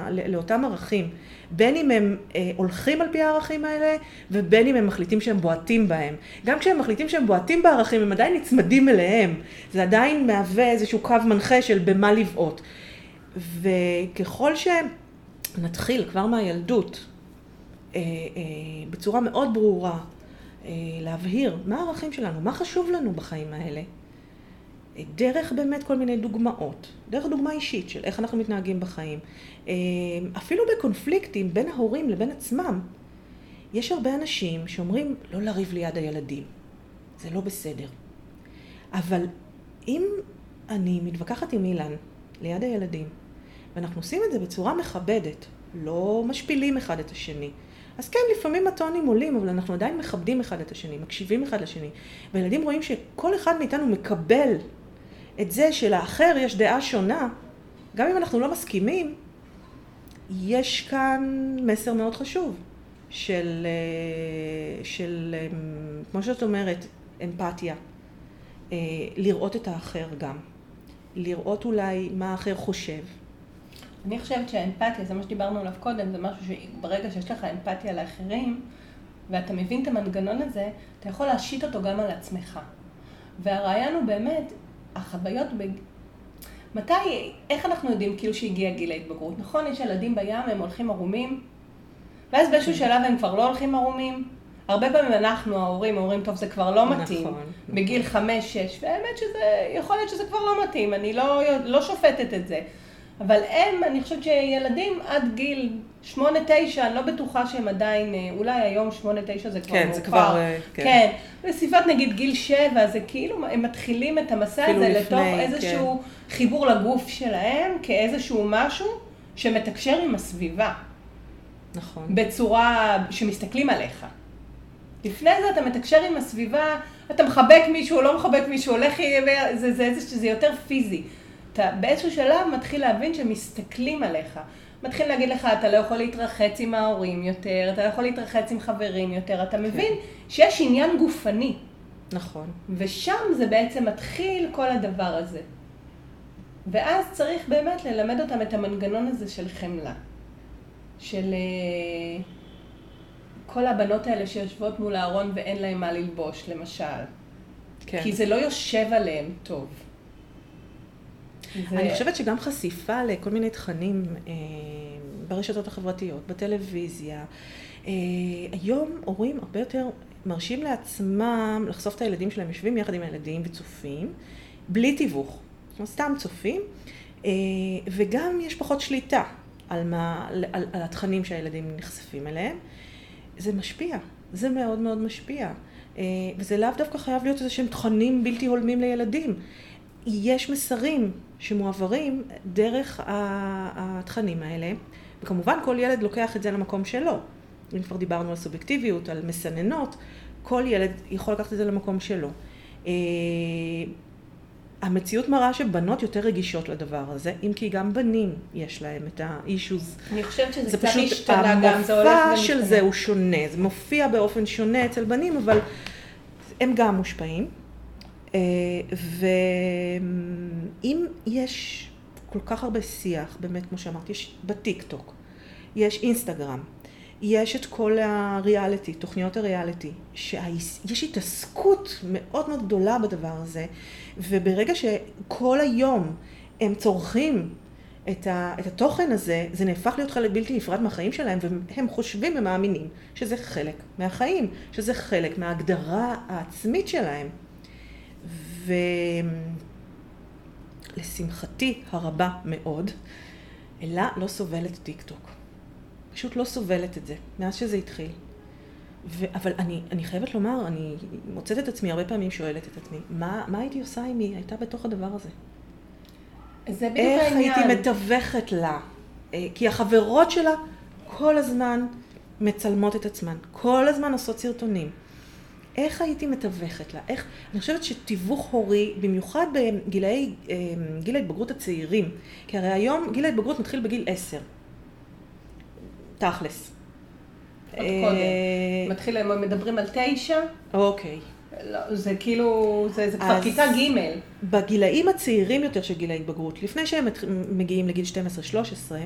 לאותם ערכים. בין אם הם אה, הולכים על פי הערכים האלה, ובין אם הם מחליטים שהם בועטים בהם. גם כשהם מחליטים שהם בועטים בערכים, הם עדיין נצמדים אליהם. זה עדיין מהווה איזשהו קו מנחה של במה לבעוט. וככל שנתחיל כבר מהילדות, אה, אה, בצורה מאוד ברורה, אה, להבהיר מה הערכים שלנו, מה חשוב לנו בחיים האלה. דרך באמת כל מיני דוגמאות, דרך דוגמה אישית של איך אנחנו מתנהגים בחיים. אפילו בקונפליקטים בין ההורים לבין עצמם, יש הרבה אנשים שאומרים לא לריב ליד הילדים, זה לא בסדר. אבל אם אני מתווכחת עם אילן ליד הילדים, ואנחנו עושים את זה בצורה מכבדת, לא משפילים אחד את השני, אז כן, לפעמים הטונים עולים, אבל אנחנו עדיין מכבדים אחד את השני, מקשיבים אחד לשני. והילדים רואים שכל אחד מאיתנו מקבל את זה שלאחר יש דעה שונה, גם אם אנחנו לא מסכימים, יש כאן מסר מאוד חשוב של, אה, של אה, כמו שאת אומרת, אמפתיה. אה, לראות את האחר גם. לראות אולי מה האחר חושב. אני חושבת שהאמפתיה, זה מה שדיברנו עליו קודם, זה משהו שברגע שיש לך אמפתיה לאחרים, ואתה מבין את המנגנון הזה, אתה יכול להשית אותו גם על עצמך. והרעיון הוא באמת, החוויות, ב... מתי, איך אנחנו יודעים כאילו שהגיע גיל ההתבגרות? נכון, יש ילדים בים, הם הולכים ערומים, ואז באיזשהו כן. שלב הם כבר לא הולכים ערומים. הרבה פעמים אנחנו, ההורים, אומרים, טוב, זה כבר לא מתאים. נכון. בגיל חמש, שש, והאמת שזה, יכול להיות שזה כבר לא מתאים, אני לא, לא שופטת את זה. אבל הם, אני חושבת שילדים עד גיל שמונה, תשע, אני לא בטוחה שהם עדיין, אה, אולי היום שמונה, תשע זה כבר כן, מאוחר. זה כבר, אה, כן. כן, בסביבת נגיד גיל שבע, זה כאילו, הם מתחילים את המסע הזה לפני, לתוך איזשהו כן. חיבור לגוף שלהם, כאיזשהו משהו שמתקשר עם הסביבה. נכון. בצורה שמסתכלים עליך. לפני זה אתה מתקשר עם הסביבה, אתה מחבק מישהו לא מחבק מישהו, הולך, זה, זה, זה, זה יותר פיזי. אתה באיזשהו שלב מתחיל להבין שמסתכלים עליך. מתחיל להגיד לך, אתה לא יכול להתרחץ עם ההורים יותר, אתה לא יכול להתרחץ עם חברים יותר, אתה מבין כן. שיש עניין גופני. נכון. ושם זה בעצם מתחיל כל הדבר הזה. ואז צריך באמת ללמד אותם את המנגנון הזה של חמלה. של... אה, כל הבנות האלה שיושבות מול הארון ואין להן מה ללבוש, למשל. כן. כי זה לא יושב עליהן טוב. ו... אני חושבת שגם חשיפה לכל מיני תכנים אה, ברשתות החברתיות, בטלוויזיה, אה, היום הורים הרבה יותר מרשים לעצמם לחשוף את הילדים שלהם, יושבים יחד עם הילדים וצופים, בלי תיווך. סתם צופים, אה, וגם יש פחות שליטה על, מה, על, על התכנים שהילדים נחשפים אליהם. זה משפיע, זה מאוד מאוד משפיע. אה, וזה לאו דווקא חייב להיות איזה שהם תכנים בלתי הולמים לילדים. יש מסרים שמועברים דרך התכנים האלה, וכמובן כל ילד לוקח את זה למקום שלו. אם כבר דיברנו על סובייקטיביות, על מסננות, כל ילד יכול לקחת את זה למקום שלו. אה, המציאות מראה שבנות יותר רגישות לדבר הזה, אם כי גם בנים יש להם את ה-issues. אני חושבת שזה קצת השתנה גם, זה הולך ומשתנה. המופע של זה הוא שונה, זה מופיע באופן שונה אצל בנים, אבל הם גם מושפעים. אה, ואם יש כל כך הרבה שיח, באמת, כמו שאמרתי, יש בטיק טוק, יש אינסטגרם, יש את כל הריאליטי, תוכניות הריאליטי, שיש התעסקות מאוד מאוד גדולה בדבר הזה, וברגע שכל היום הם צורכים את, ה, את התוכן הזה, זה נהפך להיות חלק בלתי נפרד מהחיים שלהם, והם חושבים ומאמינים שזה חלק מהחיים, שזה חלק מההגדרה העצמית שלהם. ולשמחתי הרבה מאוד, אלה לא סובלת טיק טוק. פשוט לא סובלת את זה, מאז שזה התחיל. ו... אבל אני, אני חייבת לומר, אני מוצאת את עצמי, הרבה פעמים שואלת את עצמי, מה, מה הייתי עושה אם היא הייתה בתוך הדבר הזה? זה בדיוק העניין. איך הייתי מתווכת לה? אה, כי החברות שלה כל הזמן מצלמות את עצמן, כל הזמן עושות סרטונים. איך הייתי מתווכת לה? איך... אני חושבת שתיווך הורי, במיוחד בגילאי, אה, גיל ההתבגרות הצעירים, כי הרי היום גיל ההתבגרות מתחיל בגיל עשר. תכלס. עוד קודם. אה, מתחיל, הם מדברים על תשע. אוקיי. לא, זה כאילו, זה, זה כבר כיתה ג'. בגילאים הצעירים יותר של גיל ההתבגרות, לפני שהם מגיעים לגיל 12-13, אה,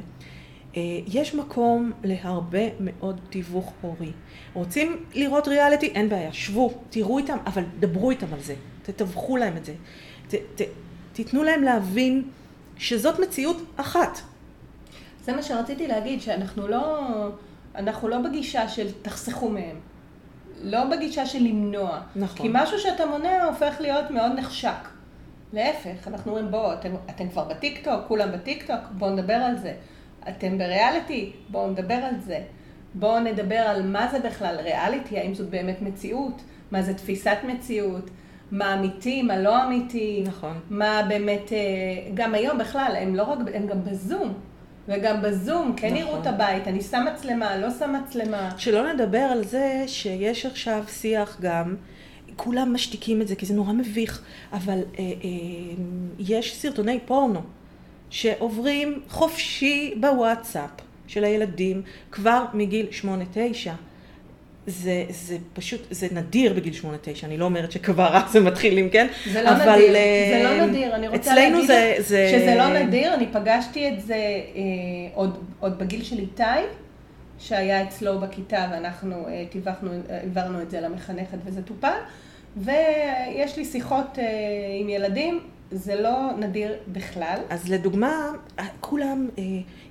יש מקום להרבה מאוד תיווך הורי. רוצים לראות ריאליטי? אין בעיה, שבו, תראו איתם, אבל דברו איתם על זה, תתווכו להם את זה. ת, ת, תיתנו להם להבין שזאת מציאות אחת. זה מה שרציתי להגיד, שאנחנו לא, אנחנו לא בגישה של תחסכו מהם. לא בגישה של למנוע. נכון. כי משהו שאתה מונע הופך להיות מאוד נחשק. להפך, אנחנו אומרים, בואו, אתם, אתם כבר בטיקטוק, כולם בטיקטוק, בואו נדבר על זה. אתם בריאליטי, בואו נדבר על זה. בואו נדבר על מה זה בכלל ריאליטי, האם זאת באמת מציאות, מה זה תפיסת מציאות, מה אמיתי, מה לא אמיתי. נכון. מה באמת, אה, גם היום בכלל, הם לא רק, הם גם בזום. וגם בזום, כן נכון. יראו את הבית, אני שם מצלמה, לא שם מצלמה. שלא נדבר על זה שיש עכשיו שיח גם, כולם משתיקים את זה כי זה נורא מביך, אבל אה, אה, יש סרטוני פורנו שעוברים חופשי בוואטסאפ של הילדים כבר מגיל שמונה-תשע. זה, זה פשוט, זה נדיר בגיל שמונה תשע, אני לא אומרת שכבר אז הם מתחילים, כן? זה לא אבל, נדיר, זה לא נדיר, אני רוצה להגיד זה, זה... שזה לא נדיר, אני פגשתי את זה אה, עוד, עוד בגיל של איתי, שהיה אצלו בכיתה ואנחנו אה, טיווחנו, העברנו את זה למחנכת וזה טופל, ויש לי שיחות אה, עם ילדים, זה לא נדיר בכלל. אז לדוגמה, כולם אה,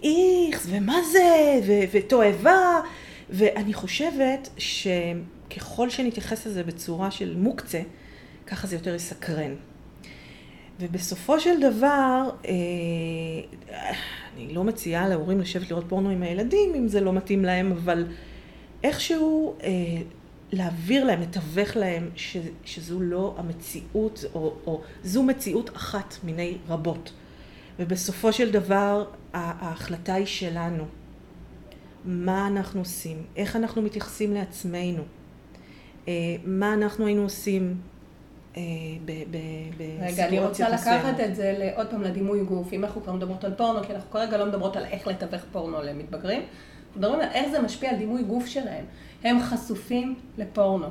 איכס, ומה זה, ותועבה. ואני חושבת שככל שנתייחס לזה בצורה של מוקצה, ככה זה יותר יסקרן. ובסופו של דבר, אה, אני לא מציעה להורים לשבת לראות פורנו עם הילדים, אם זה לא מתאים להם, אבל איכשהו אה, להעביר להם, לתווך להם, ש, שזו לא המציאות, או, או זו מציאות אחת מיני רבות. ובסופו של דבר, ההחלטה היא שלנו. מה אנחנו עושים, איך אנחנו מתייחסים לעצמנו, אה, מה אנחנו היינו עושים אה, בסיטואציות רגע, אני רוצה לקחת את זה עוד פעם לדימוי גוף, אם אנחנו כבר מדברות על פורנו, כי אנחנו כרגע לא מדברות על איך לתווך פורנו למתבגרים, אנחנו מדברים על איך זה משפיע על דימוי גוף שלהם. הם חשופים לפורנו.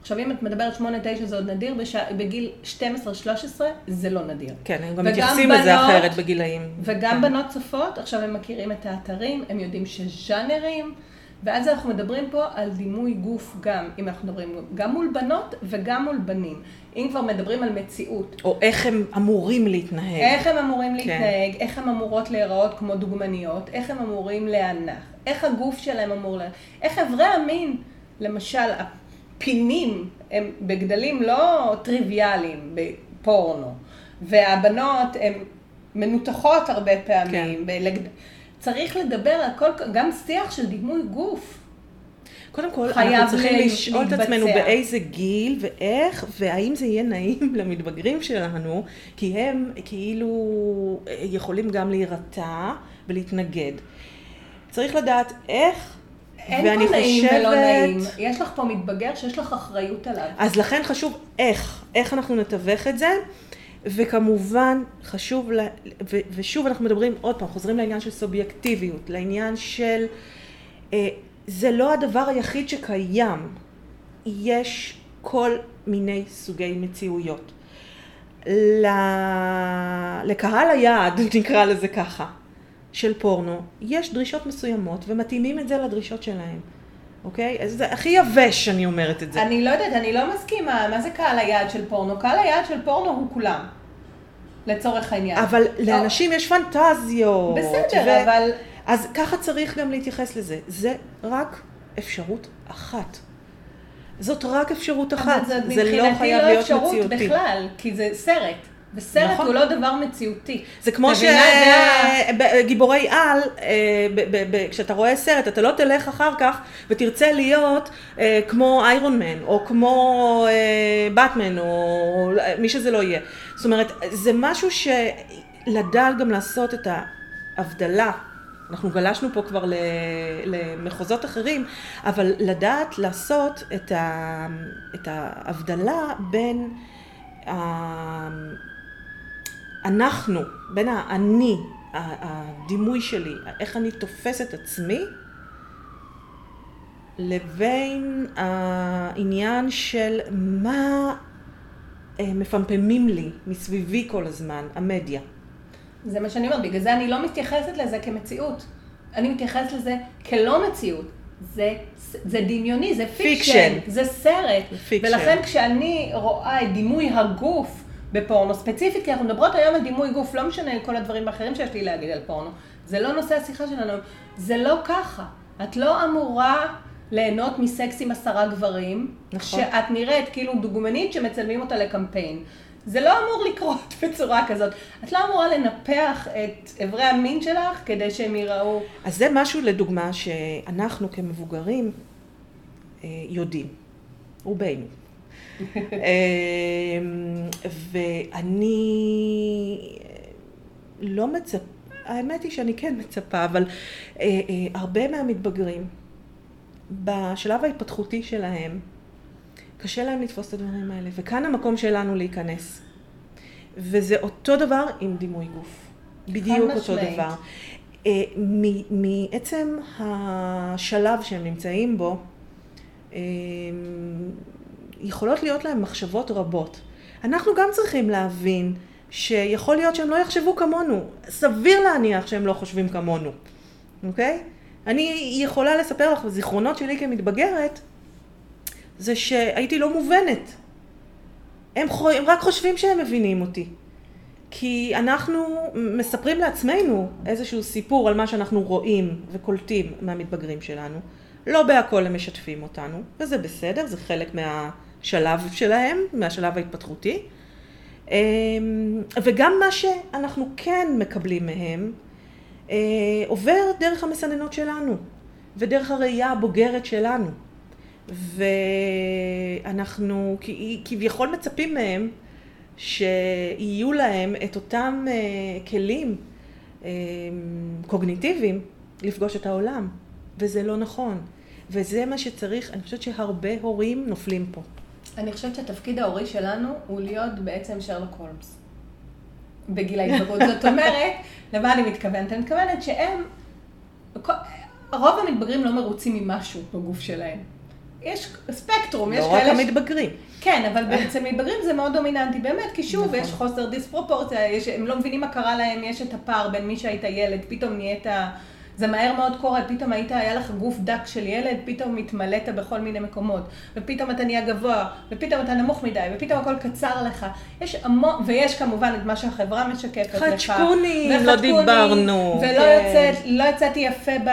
עכשיו, אם את מדברת 8-9 זה עוד נדיר, בש... בגיל 12-13 זה לא נדיר. כן, הם גם מתייחסים לזה אחרת בגילאים. וגם כן. בנות צופות, עכשיו הם מכירים את האתרים, הם יודעים שז'אנרים ואז אנחנו מדברים פה על דימוי גוף גם, אם אנחנו מדברים גם מול בנות וגם מול בנים. אם כבר מדברים על מציאות. או איך הם אמורים להתנהג. איך הם אמורים כן. להתנהג, איך הם אמורות להיראות כמו דוגמניות, איך הם אמורים להנח, איך הגוף שלהם אמור ל... איך אברי המין, למשל, הפינים, הם בגדלים לא טריוויאליים בפורנו, והבנות הן מנותחות הרבה פעמים. כן. בלגד... צריך לדבר על כל, גם שיח של דימוי גוף. קודם כל, אנחנו צריכים לשאול את עצמנו באיזה גיל ואיך, והאם זה יהיה נעים [laughs] למתבגרים שלנו, כי הם כאילו יכולים גם להירתע ולהתנגד. צריך לדעת איך, אין ואני פה נעים חושבת... ולא נעים. יש לך פה מתבגר שיש לך אחריות עליו. אז לכן חשוב איך, איך אנחנו נתווך את זה. וכמובן, חשוב, לה, ו, ושוב אנחנו מדברים עוד פעם, חוזרים לעניין של סובייקטיביות, לעניין של, אה, זה לא הדבר היחיד שקיים, יש כל מיני סוגי מציאויות. לקהל היעד, [laughs] נקרא לזה ככה, של פורנו, יש דרישות מסוימות ומתאימים את זה לדרישות שלהם. אוקיי? אז זה הכי יבש, אני אומרת את זה. אני לא יודעת, אני לא מסכימה. מה זה קהל היעד של פורנו? קהל היעד של פורנו הוא כולם. לצורך העניין. אבל לא. לאנשים יש פנטזיות. בסדר, ו... אבל... אז ככה צריך גם להתייחס לזה. זה רק אפשרות אחת. זאת רק אפשרות אחת. זה לא חייב לא להיות מציאותי. מבחינתי לא אפשרות בכלל, כי זה סרט. וסרט נכון. הוא לא דבר מציאותי. זה כמו שגיבורי על, אה, כשאתה רואה סרט, אתה לא תלך אחר כך ותרצה להיות אה, כמו איירון מן, או כמו באטמן, אה, או מי שזה לא יהיה. זאת אומרת, זה משהו שלדעת גם לעשות את ההבדלה. אנחנו גלשנו פה כבר למחוזות אחרים, אבל לדעת לעשות את ההבדלה בין אנחנו, בין האני, הדימוי שלי, איך אני תופס את עצמי, לבין העניין של מה אה, מפמפמים לי מסביבי כל הזמן, המדיה. זה מה שאני אומרת, בגלל זה אני לא מתייחסת לזה כמציאות. אני מתייחסת לזה כלא מציאות. זה, זה דמיוני, זה fiction, fiction. זה סרט. fiction. ולכן כשאני רואה את דימוי הגוף בפורנו ספציפית, כי אנחנו מדברות היום על דימוי גוף, לא משנה כל הדברים האחרים שיש לי להגיד על פורנו. זה לא נושא השיחה שלנו, זה לא ככה. את לא אמורה ליהנות מסקס עם עשרה גברים, נכון. שאת נראית כאילו דוגמנית שמצלמים אותה לקמפיין. זה לא אמור לקרות [laughs] בצורה כזאת. את לא אמורה לנפח את אברי המין שלך כדי שהם ייראו. אז זה משהו לדוגמה שאנחנו כמבוגרים אה, יודעים, רובנו. [laughs] אמ, ואני לא מצפה, האמת היא שאני כן מצפה, אבל אה, אה, הרבה מהמתבגרים, בשלב ההתפתחותי שלהם, קשה להם לתפוס את הדברים האלה, וכאן המקום שלנו להיכנס. וזה אותו דבר עם דימוי גוף. בדיוק אותו דבר. אה, מעצם השלב שהם נמצאים בו, אמ, יכולות להיות להם מחשבות רבות. אנחנו גם צריכים להבין שיכול להיות שהם לא יחשבו כמונו. סביר להניח שהם לא חושבים כמונו, אוקיי? אני יכולה לספר לך, זיכרונות שלי כמתבגרת, זה שהייתי לא מובנת. הם, הם רק חושבים שהם מבינים אותי. כי אנחנו מספרים לעצמנו איזשהו סיפור על מה שאנחנו רואים וקולטים מהמתבגרים שלנו. לא בהכל הם משתפים אותנו, וזה בסדר, זה חלק מה... השלב שלהם, מהשלב ההתפתחותי. אמ, וגם מה שאנחנו כן מקבלים מהם, אה, עובר דרך המסננות שלנו, ודרך הראייה הבוגרת שלנו. ואנחנו כביכול מצפים מהם שיהיו להם את אותם אה, כלים אה, קוגניטיביים לפגוש את העולם, וזה לא נכון. וזה מה שצריך, אני חושבת שהרבה הורים נופלים פה. אני חושבת שהתפקיד ההורי שלנו הוא להיות בעצם שרלוק הולמס. בגיל ההתבגרות. [laughs] זאת אומרת, למה אני מתכוונת? אני מתכוונת שהם, רוב המתבגרים לא מרוצים ממשהו בגוף שלהם. יש ספקטרום, יש כאלה... לא רק המתבגרים. כן, אבל [laughs] אצל מתבגרים זה מאוד דומיננטי באמת, כי שוב, נכון. יש חוסר דיספרופורציה, יש, הם לא מבינים מה קרה להם, יש את הפער בין מי שהיית ילד, פתאום נהיית... זה מהר מאוד קורה, פתאום היית, היה לך גוף דק של ילד, פתאום התמלאת בכל מיני מקומות, ופתאום אתה נהיה גבוה, ופתאום אתה נמוך מדי, ופתאום הכל קצר לך. יש המון, ויש כמובן את מה שהחברה משקפת לך. חדשקוני, לא דיברנו. ולא כן. יוצאת, לא יצאתי יפה ב...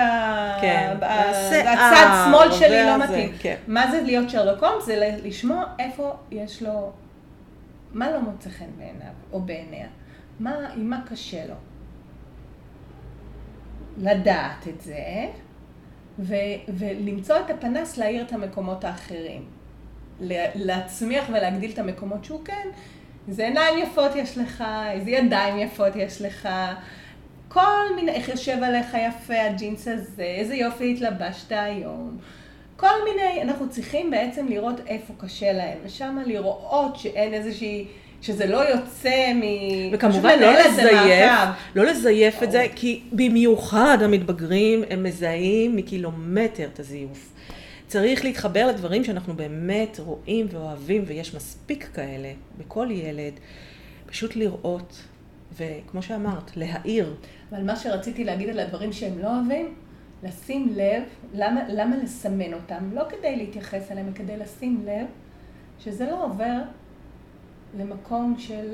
כן, בצד שמאל שלי לא מתאים. כן. מה זה להיות שרלוק הולמס? זה לשמוע איפה יש לו, מה לא מוצא חן בעיניו או בעיניה. מה, עם מה קשה לו. לדעת את זה, ו, ולמצוא את הפנס להאיר את המקומות האחרים. להצמיח ולהגדיל את המקומות שהוא כן, איזה עיניים יפות יש לך, איזה ידיים יפות יש לך, כל מיני, איך יושב עליך יפה הג'ינס הזה, איזה יופי התלבשת היום. כל מיני, אנחנו צריכים בעצם לראות איפה קשה להם, ושם לראות שאין איזושהי... שזה לא יוצא מ... וכמובן לא לזייף, לא לזייף את זה, כי במיוחד המתבגרים הם מזהים מקילומטר את הזיוף. צריך להתחבר לדברים שאנחנו באמת רואים ואוהבים, ויש מספיק כאלה בכל ילד, פשוט לראות, וכמו שאמרת, להעיר. אבל מה שרציתי להגיד על הדברים שהם לא אוהבים, לשים לב, למה, למה לסמן אותם? לא כדי להתייחס אליהם, כדי לשים לב שזה לא עובר למקום של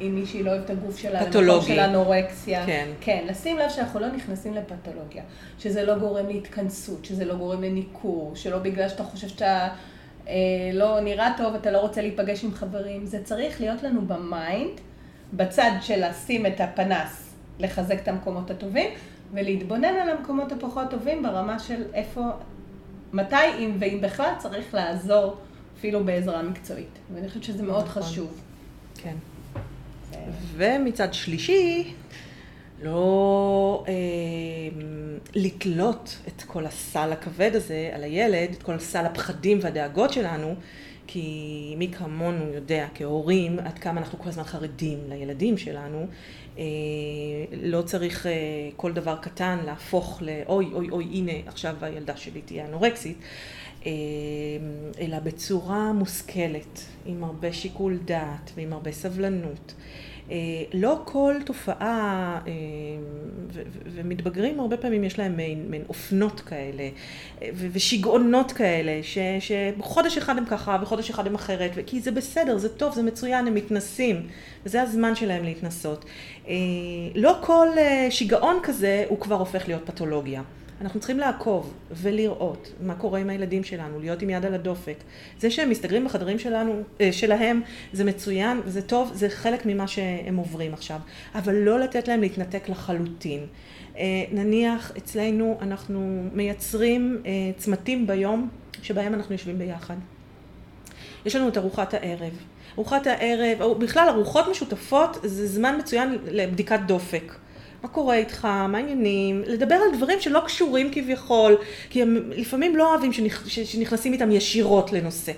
אם מישהי לא אוהבת את הגוף שלה, פתולוגי. למקום של אנורקסיה. כן. כן, לשים לב שאנחנו לא נכנסים לפתולוגיה, שזה לא גורם להתכנסות, שזה לא גורם לניכור, שלא בגלל שאתה חושב שאתה אה, לא נראה טוב, אתה לא רוצה להיפגש עם חברים. זה צריך להיות לנו ב mind, בצד של לשים את הפנס, לחזק את המקומות הטובים, ולהתבונן על המקומות הפחות טובים ברמה של איפה, מתי, אם ואם בכלל, צריך לעזור. אפילו בעזרה מקצועית. ואני חושבת שזה מאוד נכון. חשוב. כן. ומצד שלישי, לא אה, לתלות את כל הסל הכבד הזה על הילד, את כל סל הפחדים והדאגות שלנו, כי מי כמונו יודע כהורים עד כמה אנחנו כל הזמן חרדים לילדים שלנו. אה, לא צריך אה, כל דבר קטן להפוך לאוי אוי אוי הנה עכשיו הילדה שלי תהיה אנורקסית. אלא בצורה מושכלת, עם הרבה שיקול דעת ועם הרבה סבלנות. אה, לא כל תופעה, אה, ומתבגרים הרבה פעמים יש להם מעין, מעין אופנות כאלה, אה, ושיגעונות כאלה, ש, שחודש אחד הם ככה וחודש אחד הם אחרת, כי זה בסדר, זה טוב, זה מצוין, הם מתנסים, וזה הזמן שלהם להתנסות. לא כל שיגעון כזה הוא כבר הופך להיות פתולוגיה. אנחנו צריכים לעקוב ולראות מה קורה עם הילדים שלנו, להיות עם יד על הדופק. זה שהם מסתגרים בחדרים שלנו, אה, שלהם, זה מצוין, זה טוב, זה חלק ממה שהם עוברים עכשיו. אבל לא לתת להם להתנתק לחלוטין. אה, נניח אצלנו אנחנו מייצרים אה, צמתים ביום שבהם אנחנו יושבים ביחד. יש לנו את ארוחת הערב. ארוחת הערב, או בכלל ארוחות משותפות זה זמן מצוין לבדיקת דופק. מה קורה איתך, מה העניינים, לדבר על דברים שלא קשורים כביכול, כי הם לפעמים לא אוהבים שנכ... שנכנסים איתם ישירות לנושא.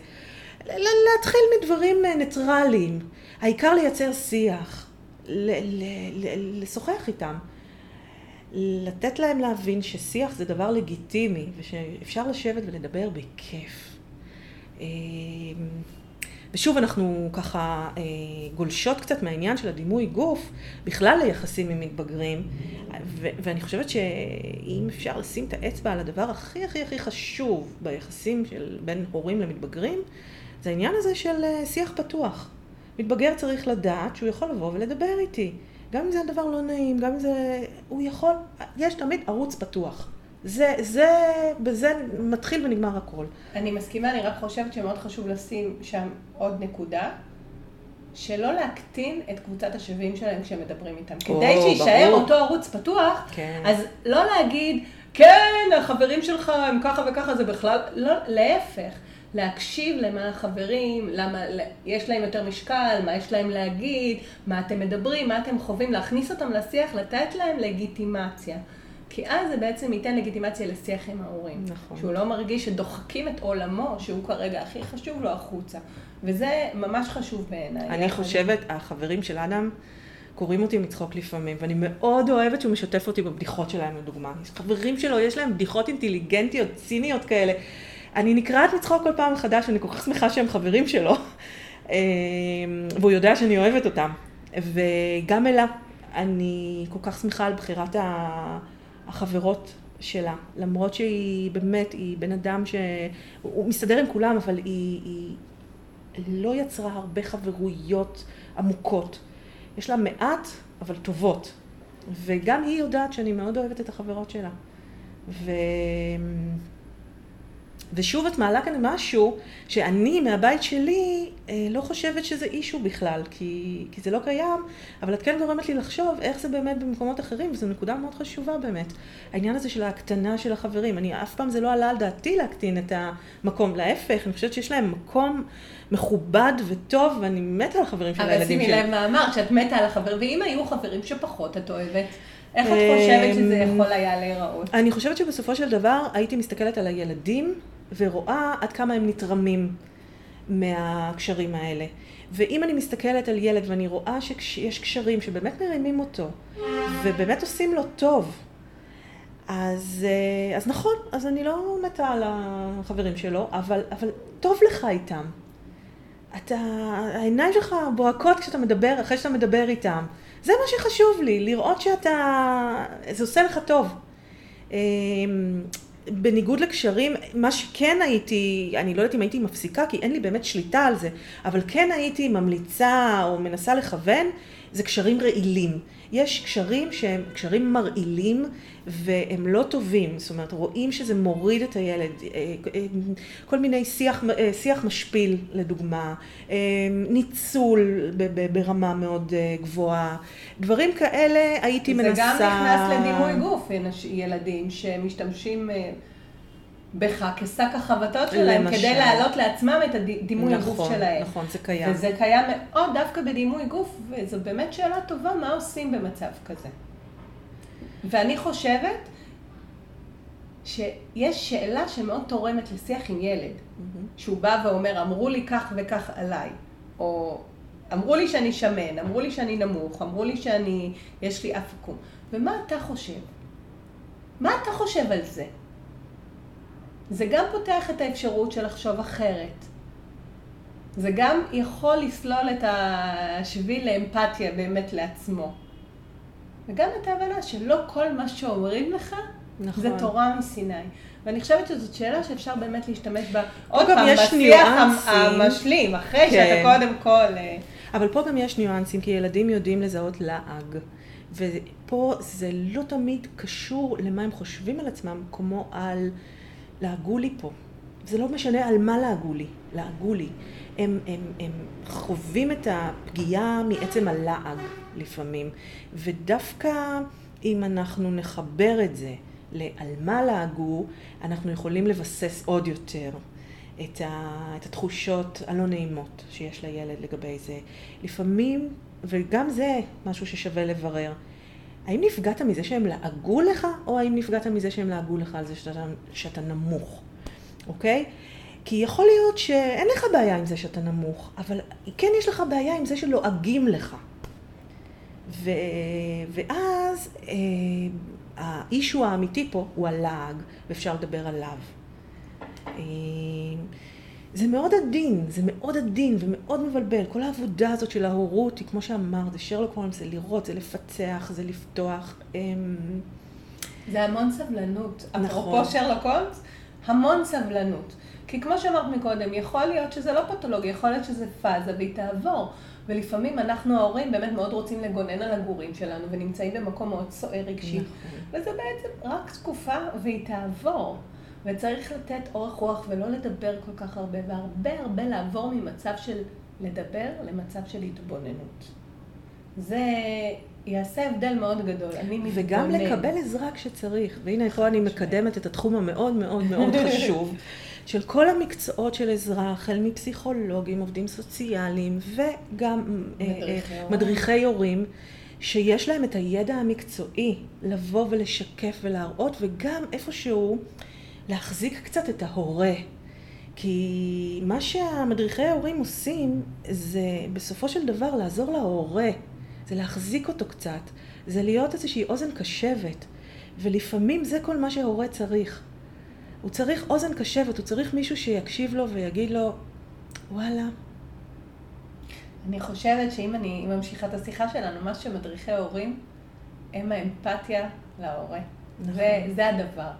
להתחיל מדברים אה, ניטרליים, העיקר לייצר שיח, לשוחח איתם, לתת להם להבין ששיח זה דבר לגיטימי ושאפשר לשבת ולדבר בכיף. ושוב אנחנו ככה אה, גולשות קצת מהעניין של הדימוי גוף, בכלל ליחסים עם מתבגרים, ו- ואני חושבת שאם אפשר לשים את האצבע על הדבר הכי הכי הכי חשוב ביחסים של בין הורים למתבגרים, זה העניין הזה של אה, שיח פתוח. מתבגר צריך לדעת שהוא יכול לבוא ולדבר איתי. גם אם זה הדבר לא נעים, גם אם זה... הוא יכול... יש תמיד ערוץ פתוח. זה, זה, בזה מתחיל ונגמר הכל. אני מסכימה, אני רק חושבת שמאוד חשוב לשים שם עוד נקודה, שלא להקטין את קבוצת השווים שלהם כשמדברים איתם. או, כדי שיישאר ברור. אותו ערוץ פתוח, כן. אז לא להגיד, כן, החברים שלך הם ככה וככה, זה בכלל, לא, להפך. להקשיב למה החברים, למה יש להם יותר משקל, מה יש להם להגיד, מה אתם מדברים, מה אתם חווים, להכניס אותם לשיח, לתת להם לגיטימציה. כי אז זה בעצם ייתן לגיטימציה לשיח עם ההורים. נכון. שהוא לא מרגיש שדוחקים את עולמו, שהוא כרגע הכי חשוב לו, החוצה. וזה ממש חשוב בעיניי. אני חושבת, החברים של אדם קוראים אותי מצחוק לפעמים, ואני מאוד אוהבת שהוא משתף אותי בבדיחות שלהם, לדוגמה. חברים שלו, יש להם בדיחות אינטליגנטיות, ציניות כאלה. אני נקרעת מצחוק כל פעם מחדש, אני כל כך שמחה שהם חברים שלו. אמ, והוא יודע שאני אוהבת אותם. וגם אלה, אני כל כך שמחה על בחירת ה... החברות שלה, למרות שהיא באמת, היא בן אדם שהוא מסתדר עם כולם, אבל היא, היא לא יצרה הרבה חברויות עמוקות. יש לה מעט, אבל טובות. וגם היא יודעת שאני מאוד אוהבת את החברות שלה. ו... ושוב את מעלה כאן משהו שאני מהבית שלי אה, לא חושבת שזה אישו בכלל, כי, כי זה לא קיים, אבל את כן גורמת לי לחשוב איך זה באמת במקומות אחרים, וזו נקודה מאוד חשובה באמת. העניין הזה של ההקטנה של החברים, אני אף פעם זה לא עלה על דעתי להקטין את המקום, להפך, אני חושבת שיש להם מקום מכובד וטוב, ואני מתה על החברים של הילדים שלי. אבל שימי לב מה אמרת, שאת מתה על החברים, ואם היו חברים שפחות את אוהבת? איך את חושבת שזה יכול היה להיראות? אני חושבת שבסופו של דבר הייתי מסתכלת על הילדים ורואה עד כמה הם נתרמים מהקשרים האלה. ואם אני מסתכלת על ילד ואני רואה שיש קשרים שבאמת מרימים אותו, ובאמת עושים לו טוב, אז, אה, אז נכון, אז אני לא מתה על החברים שלו, אבל, אבל טוב לך איתם. אתה, העיניים שלך בוהקות כשאתה מדבר, אחרי שאתה מדבר איתם. זה מה שחשוב לי, לראות שאתה, זה עושה לך טוב. בניגוד לקשרים, מה שכן הייתי, אני לא יודעת אם הייתי מפסיקה, כי אין לי באמת שליטה על זה, אבל כן הייתי ממליצה או מנסה לכוון, זה קשרים רעילים. יש קשרים שהם קשרים מרעילים והם לא טובים, זאת אומרת רואים שזה מוריד את הילד, אה, אה, כל מיני שיח, אה, שיח משפיל לדוגמה, ניצול ברמה מאוד גבוהה, דברים כאלה הייתי זה מנסה... זה גם נכנס לדימוי גוף, ילדים שמשתמשים בך כשק החבטות שלהם, למשל. כדי להעלות לעצמם את הדימוי נכון, הגוף שלהם. נכון, זה קיים. וזה קיים מאוד דווקא בדימוי גוף, וזו באמת שאלה טובה, מה עושים במצב כזה. ואני חושבת שיש שאלה שמאוד תורמת לשיח עם ילד, mm-hmm. שהוא בא ואומר, אמרו לי כך וכך עליי, או אמרו לי שאני שמן, אמרו לי שאני נמוך, אמרו לי שאני, יש לי אף עקום. ומה אתה חושב? מה אתה חושב על זה? זה גם פותח את האפשרות של לחשוב אחרת. זה גם יכול לסלול את השביל לאמפתיה באמת לעצמו. וגם את ההבנה שלא כל מה שאומרים לך נכון. זה תורה מסיני. ואני חושבת שזאת שאלה שאפשר באמת להשתמש בה עוד פעם בשיח המשלים, אחרי כן. שאתה קודם כל... אה, אבל פה גם יש ניואנסים, כי ילדים יודעים לזהות לעג. ופה זה לא תמיד קשור למה הם חושבים על עצמם, כמו על לעגו לי פה. זה לא משנה על מה לעגו לי, לעגו לי. הם, הם, הם חווים את הפגיעה מעצם הלעג לפעמים, ודווקא אם אנחנו נחבר את זה לעל מה לעגו, אנחנו יכולים לבסס עוד יותר את, ה, את התחושות הלא נעימות שיש לילד לגבי זה. לפעמים, וגם זה משהו ששווה לברר, האם נפגעת מזה שהם לעגו לך, או האם נפגעת מזה שהם לעגו לך על זה שאתה, שאתה נמוך, אוקיי? כי יכול להיות שאין לך בעיה עם זה שאתה נמוך, אבל כן יש לך בעיה עם זה שלועגים לך. ו... ואז אה, האישו האמיתי פה הוא הלעג, ואפשר לדבר עליו. אה, זה מאוד עדין, זה מאוד עדין ומאוד מבלבל. כל העבודה הזאת של ההורות היא, כמו שאמרת, זה שרלוק הולמס, זה לראות, זה לפצח, זה לפתוח. אמ, זה המון סבלנות. נכון. אפרופו שרלוק הולמס, המון סבלנות. כי כמו שאמרת מקודם, יכול להיות שזה לא פתולוגיה, יכול להיות שזה פאזה והיא תעבור. ולפעמים אנחנו ההורים באמת מאוד רוצים לגונן על הגורים שלנו ונמצאים במקום מאוד סוער רגשי. נכון. וזה בעצם רק תקופה והיא תעבור. וצריך לתת אורך רוח ולא לדבר כל כך הרבה, והרבה הרבה לעבור ממצב של לדבר למצב של התבוננות. זה יעשה הבדל מאוד גדול. אני מתבונן. וגם לקבל עזרה כשצריך. והנה פה אני מקדמת את התחום המאוד מאוד מאוד חשוב. [laughs] של כל המקצועות של עזרה, החל מפסיכולוגים, עובדים סוציאליים וגם אה, מדריכי, אה, מדריכי הורים, שיש להם את הידע המקצועי לבוא ולשקף ולהראות, וגם איפשהו להחזיק קצת את ההורה. כי מה שהמדריכי ההורים עושים זה בסופו של דבר לעזור להורה, זה להחזיק אותו קצת, זה להיות איזושהי אוזן קשבת, ולפעמים זה כל מה שההורה צריך. הוא צריך אוזן קשבת, הוא צריך מישהו שיקשיב לו ויגיד לו, וואלה. אני חושבת שאם אני ממשיכה את השיחה שלנו, מה שמדריכי הורים הם האמפתיה להורה. נכון. וזה הדבר.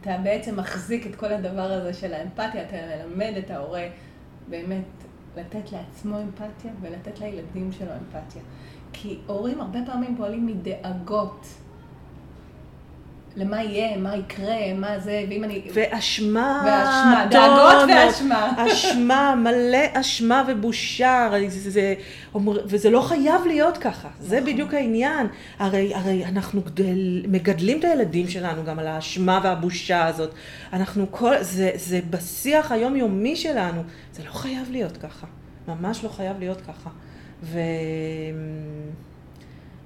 אתה בעצם מחזיק את כל הדבר הזה של האמפתיה, אתה מלמד את ההורה באמת לתת לעצמו אמפתיה ולתת לילדים שלו אמפתיה. כי הורים הרבה פעמים פועלים מדאגות. למה יהיה, מה יקרה, מה זה, ואם אני... ואשמה, ואשמה, דאגות ואשמה. אשמה, מלא אשמה ובושה, זה, זה, וזה לא חייב להיות ככה, נכון. זה בדיוק העניין. הרי, הרי אנחנו גדל, מגדלים את הילדים שלנו גם על האשמה והבושה הזאת. אנחנו כל, זה, זה בשיח היומיומי שלנו, זה לא חייב להיות ככה, ממש לא חייב להיות ככה. ו...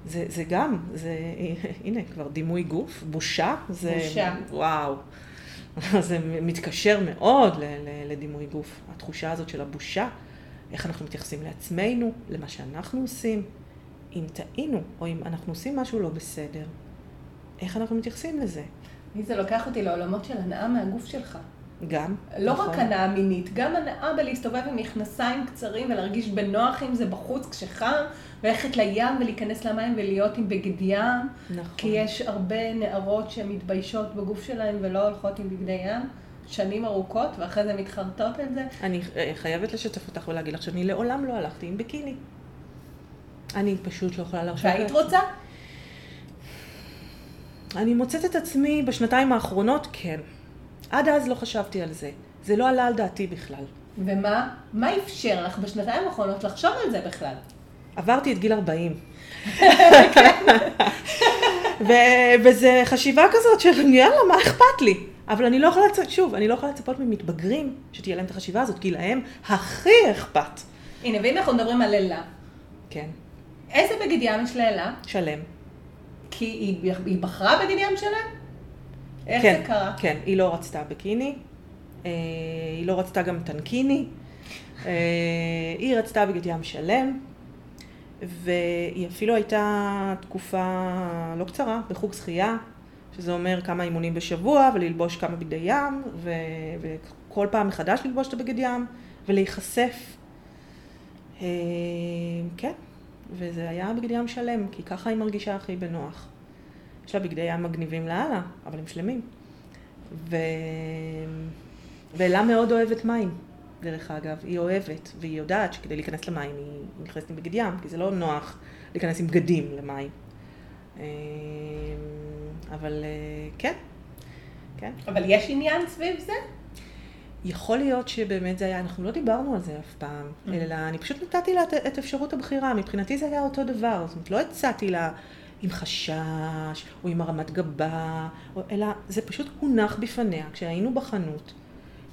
זה, זה גם, זה, [laughs] הנה, כבר דימוי גוף, בושה, זה, בושה. וואו. [laughs] זה מתקשר מאוד לדימוי גוף, התחושה הזאת של הבושה, איך אנחנו מתייחסים לעצמנו, למה שאנחנו עושים, אם טעינו, או אם אנחנו עושים משהו לא בסדר, איך אנחנו מתייחסים לזה. זה לוקח אותי לעולמות של הנאה מהגוף שלך. גם. לא נכון. רק הנאה מינית, גם הנאה בלהסתובב עם מכנסיים קצרים ולהרגיש בנוח עם זה בחוץ כשחם, וללכת לים ולהיכנס למים ולהיות עם בגד ים. נכון. כי יש הרבה נערות שמתביישות בגוף שלהן ולא הולכות עם בגדי ים. שנים ארוכות, ואחרי זה מתחרטות על זה. אני אה, חייבת לשתף אותך ולהגיד לך שאני לעולם לא הלכתי עם ביקיני. אני פשוט לא יכולה להרשות. והיית רוצה? אני מוצאת את עצמי בשנתיים האחרונות, כן. עד אז לא חשבתי על זה. זה לא עלה על דעתי בכלל. ומה? מה אפשר לך בשנתיים האחרונות לחשוב על זה בכלל? עברתי את גיל 40. [laughs] וזה חשיבה כזאת של יאללה, מה אכפת לי? אבל אני לא יכולה לצפות, שוב, אני לא יכולה לצפות ממתבגרים שתהיה להם את החשיבה הזאת, כי להם הכי אכפת. הנה, ואם אנחנו מדברים על אלה. כן. איזה בגד ים יש לאלה? שלם. כי היא, היא בחרה בגד ים שלם? איך כן, זה קרה? כן, היא לא רצתה בקיני, אה, היא לא רצתה גם טנקיני, אה, היא רצתה בגד ים שלם, והיא אפילו הייתה תקופה לא קצרה בחוג שחייה, שזה אומר כמה אימונים בשבוע, וללבוש כמה בגדי ים, ו... וכל פעם מחדש ללבוש את הבגד ים, ולהיחשף. אה, כן, וזה היה בגד ים שלם, כי ככה היא מרגישה הכי בנוח. יש לה בגדי ים מגניבים לאללה, אבל הם שלמים. ו... ואלה מאוד אוהבת מים, דרך אגב. היא אוהבת, והיא יודעת שכדי להיכנס למים היא נכנסת עם בגד ים, כי זה לא נוח להיכנס עם בגדים למים. אמ, אבל אה, כן, כן. אבל יש עניין סביב זה? יכול להיות שבאמת זה היה, אנחנו לא דיברנו על זה אף פעם, mm-hmm. אלא אני פשוט נתתי לה את אפשרות הבחירה, מבחינתי זה היה אותו דבר, זאת אומרת, לא הצעתי לה עם חשש, או עם הרמת גבה, או, אלא זה פשוט הונח בפניה כשהיינו בחנות.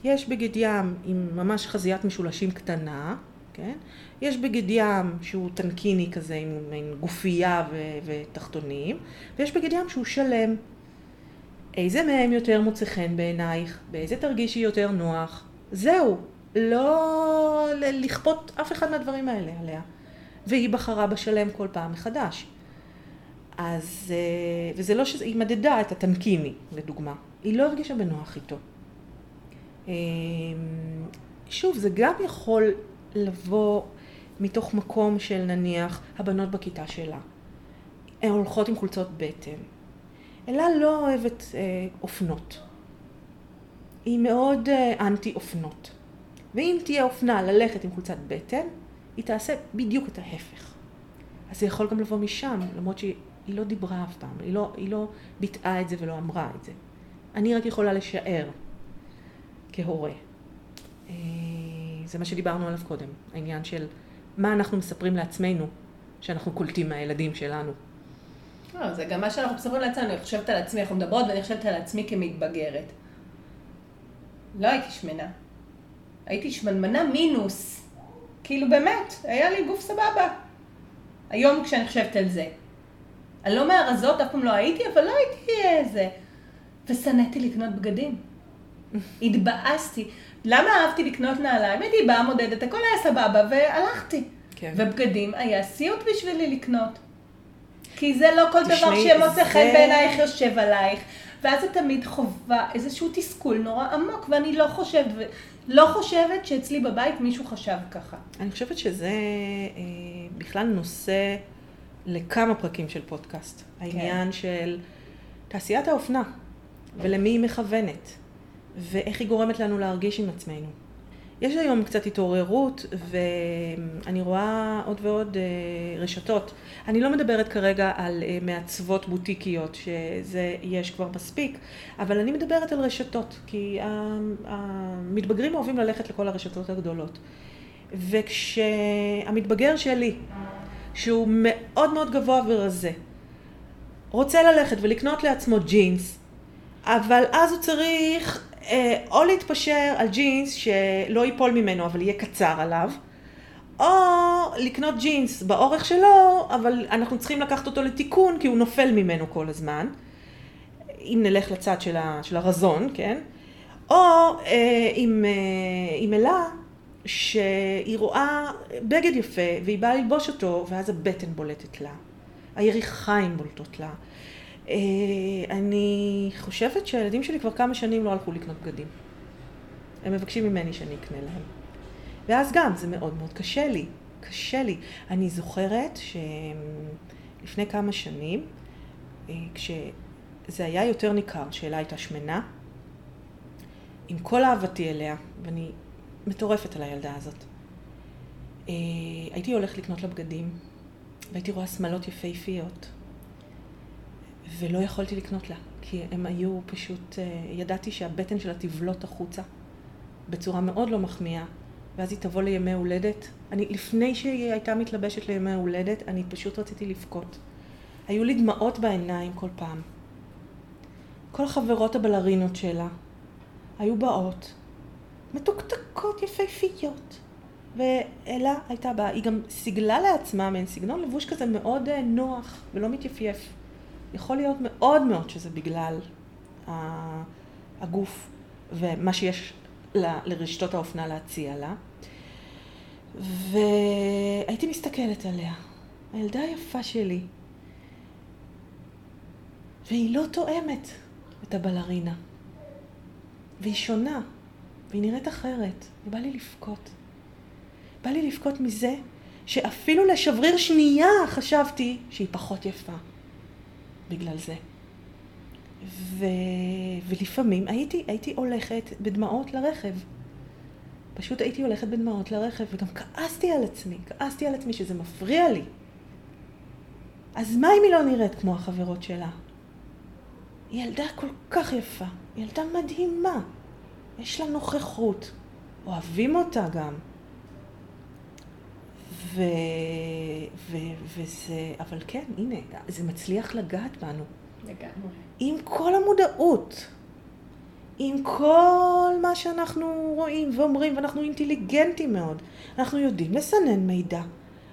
יש בגד ים עם ממש חזיית משולשים קטנה, כן? יש בגד ים שהוא טנקיני כזה עם, עם גופייה ו, ותחתונים, ויש בגד ים שהוא שלם. איזה מהם יותר מוצא חן בעינייך? באיזה תרגישי יותר נוח? זהו, לא לכפות אף אחד מהדברים האלה עליה. והיא בחרה בשלם כל פעם מחדש. אז, אה, וזה לא שהיא מדדה את הטנקיני, לדוגמה. היא לא הרגישה בנוח איתו. אמ, שוב, זה גם יכול לבוא מתוך מקום של נניח הבנות בכיתה שלה. הן הולכות עם חולצות בטן. אלה לא אוהבת אה, אופנות. היא מאוד אה, אנטי אופנות. ואם תהיה אופנה ללכת עם חולצת בטן, היא תעשה בדיוק את ההפך. אז זה יכול גם לבוא משם, למרות שהיא היא לא דיברה אף פעם, היא לא, היא לא ביטאה את זה ולא אמרה את זה. אני רק יכולה לשער כהורה. אה, זה מה שדיברנו עליו קודם, העניין של מה אנחנו מספרים לעצמנו שאנחנו קולטים מהילדים שלנו. לא, זה גם מה שאנחנו מספרים לעצמנו, אני חושבת על עצמי, אנחנו מדברות ואני חושבת על עצמי כמתבגרת. לא הייתי שמנה. הייתי שמנמנה מינוס. כאילו באמת, היה לי גוף סבבה. היום כשאני חושבת על זה. אני לא מהרזות, אף פעם לא הייתי, אבל לא הייתי איזה. ושנאתי לקנות בגדים. התבאסתי. למה אהבתי לקנות נעליים? הייתי באה מודדת, הכל היה סבבה, והלכתי. כן. ובגדים היה סיוט בשבילי לקנות. כי זה לא כל דבר שמוצא חן זה... בעינייך יושב עלייך. ואז זה תמיד חובה איזשהו תסכול נורא עמוק, ואני לא חושבת, לא חושבת שאצלי בבית מישהו חשב ככה. אני חושבת שזה אה, בכלל נושא לכמה פרקים של פודקאסט. כן. העניין של תעשיית האופנה, ולמי היא מכוונת, ואיך היא גורמת לנו להרגיש עם עצמנו. יש היום קצת התעוררות, ואני רואה עוד ועוד אה, רשתות. אני לא מדברת כרגע על אה, מעצבות בוטיקיות, שזה יש כבר מספיק, אבל אני מדברת על רשתות, כי המתבגרים אוהבים ללכת לכל הרשתות הגדולות. וכשהמתבגר שלי, שהוא מאוד מאוד גבוה ורזה, רוצה ללכת ולקנות לעצמו ג'ינס, אבל אז הוא צריך אה, או להתפשר על ג'ינס שלא ייפול ממנו אבל יהיה קצר עליו, או לקנות ג'ינס באורך שלו, אבל אנחנו צריכים לקחת אותו לתיקון כי הוא נופל ממנו כל הזמן, אם נלך לצד של, ה, של הרזון, כן? או אה, עם, אה, עם אלה שהיא רואה בגד יפה והיא באה ללבוש אותו ואז הבטן בולטת לה, היריחיים בולטות לה. אה, אני חושבת שהילדים שלי כבר כמה שנים לא הלכו לקנות בגדים. הם מבקשים ממני שאני אקנה להם. ואז גם, זה מאוד מאוד קשה לי. קשה לי. אני זוכרת שלפני כמה שנים, אה, כשזה היה יותר ניכר, שאלה הייתה שמנה, עם כל אהבתי אליה, ואני מטורפת על הילדה הזאת, אה, הייתי הולכת לקנות לה בגדים, והייתי רואה שמלות יפהפיות, ולא יכולתי לקנות לה, כי הם היו פשוט, אה, ידעתי שהבטן שלה תבלוט החוצה בצורה מאוד לא מחמיאה, ואז היא תבוא לימי הולדת. אני, לפני שהיא הייתה מתלבשת לימי הולדת, אני פשוט רציתי לבכות. היו לי דמעות בעיניים כל פעם. כל החברות הבלרינות שלה היו באות, מתוקתקות, יפהפיות. ואלה הייתה באה, היא גם סיגלה לעצמה מעין סגנון לבוש כזה מאוד אה, נוח ולא מתייפייף. יכול להיות מאוד מאוד שזה בגלל הגוף ומה שיש לרשתות האופנה להציע לה. והייתי מסתכלת עליה, הילדה היפה שלי, והיא לא תואמת את הבלרינה, והיא שונה, והיא נראית אחרת, ובא לי לבכות. בא לי לבכות מזה שאפילו לשבריר שנייה חשבתי שהיא פחות יפה. בגלל זה. ו... ולפעמים הייתי, הייתי הולכת בדמעות לרכב. פשוט הייתי הולכת בדמעות לרכב, וגם כעסתי על עצמי, כעסתי על עצמי שזה מפריע לי. אז מה אם היא לא נראית כמו החברות שלה? היא ילדה כל כך יפה, ילדה מדהימה, יש לה נוכחות, אוהבים אותה גם. ו... ו... וזה, אבל כן, הנה, זה מצליח לגעת בנו. לגמרי. עם כל המודעות, עם כל מה שאנחנו רואים ואומרים, ואנחנו אינטליגנטים מאוד. אנחנו יודעים לסנן מידע.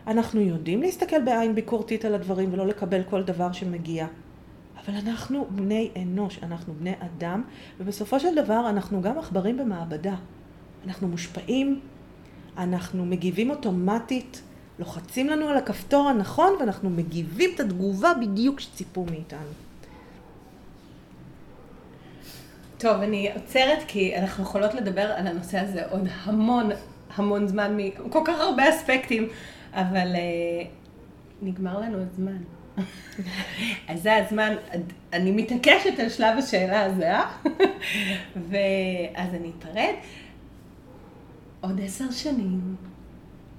אנחנו יודעים להסתכל בעין ביקורתית על הדברים ולא לקבל כל דבר שמגיע. אבל אנחנו בני אנוש, אנחנו בני אדם, ובסופו של דבר אנחנו גם עכברים במעבדה. אנחנו מושפעים אנחנו מגיבים אוטומטית, לוחצים לנו על הכפתור הנכון ואנחנו מגיבים את התגובה בדיוק שציפו מאיתנו. טוב, אני עוצרת כי אנחנו יכולות לדבר על הנושא הזה עוד המון המון זמן, מכל כך הרבה אספקטים, אבל uh, נגמר לנו הזמן. אז זה הזמן, אני מתעקשת על שלב השאלה הזה, אה? ואז אני אפרד. עוד עשר שנים,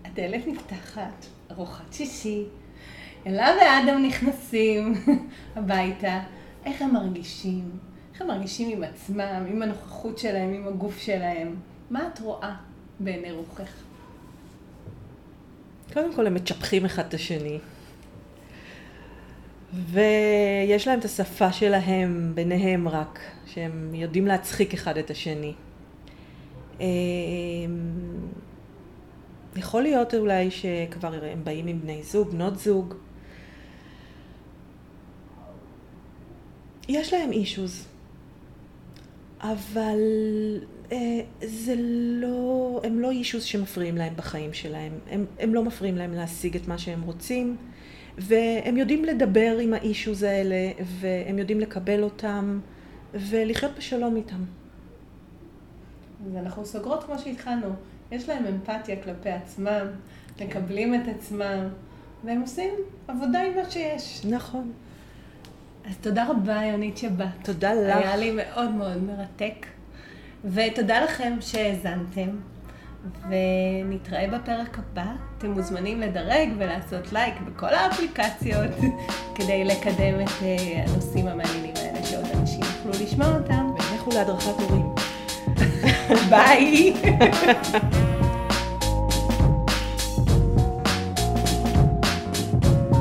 הדלת נפתחת, ארוחת שישי, אלה ואדם נכנסים הביתה, איך הם מרגישים? איך הם מרגישים עם עצמם, עם הנוכחות שלהם, עם הגוף שלהם? מה את רואה בעיני רוחך? קודם כל הם מצ'פחים אחד את השני. ויש להם את השפה שלהם ביניהם רק, שהם יודעים להצחיק אחד את השני. אמ, יכול להיות אולי שכבר הם באים עם בני זוג, בנות זוג. יש להם אישוז, אבל אה, זה לא, הם לא אישוז שמפריעים להם בחיים שלהם. הם, הם לא מפריעים להם להשיג את מה שהם רוצים, והם יודעים לדבר עם האישוז האלה, והם יודעים לקבל אותם, ולחיות בשלום איתם. אז אנחנו סוגרות כמו שהתחלנו. יש להם אמפתיה כלפי עצמם, כן. מקבלים את עצמם, והם עושים עבודה עם מה שיש. נכון. אז תודה רבה, יונית שבאת. תודה לך. היה לי מאוד מאוד מרתק. ותודה לכם שהאזנתם. ונתראה בפרק הבא. אתם מוזמנים לדרג ולעשות לייק בכל האפליקציות [laughs] כדי לקדם את אה, הנושאים המעניינים האלה שעוד אנשים יוכלו לשמוע אותם. ולכו להדרכת הורים. [laughs] ביי. [laughs]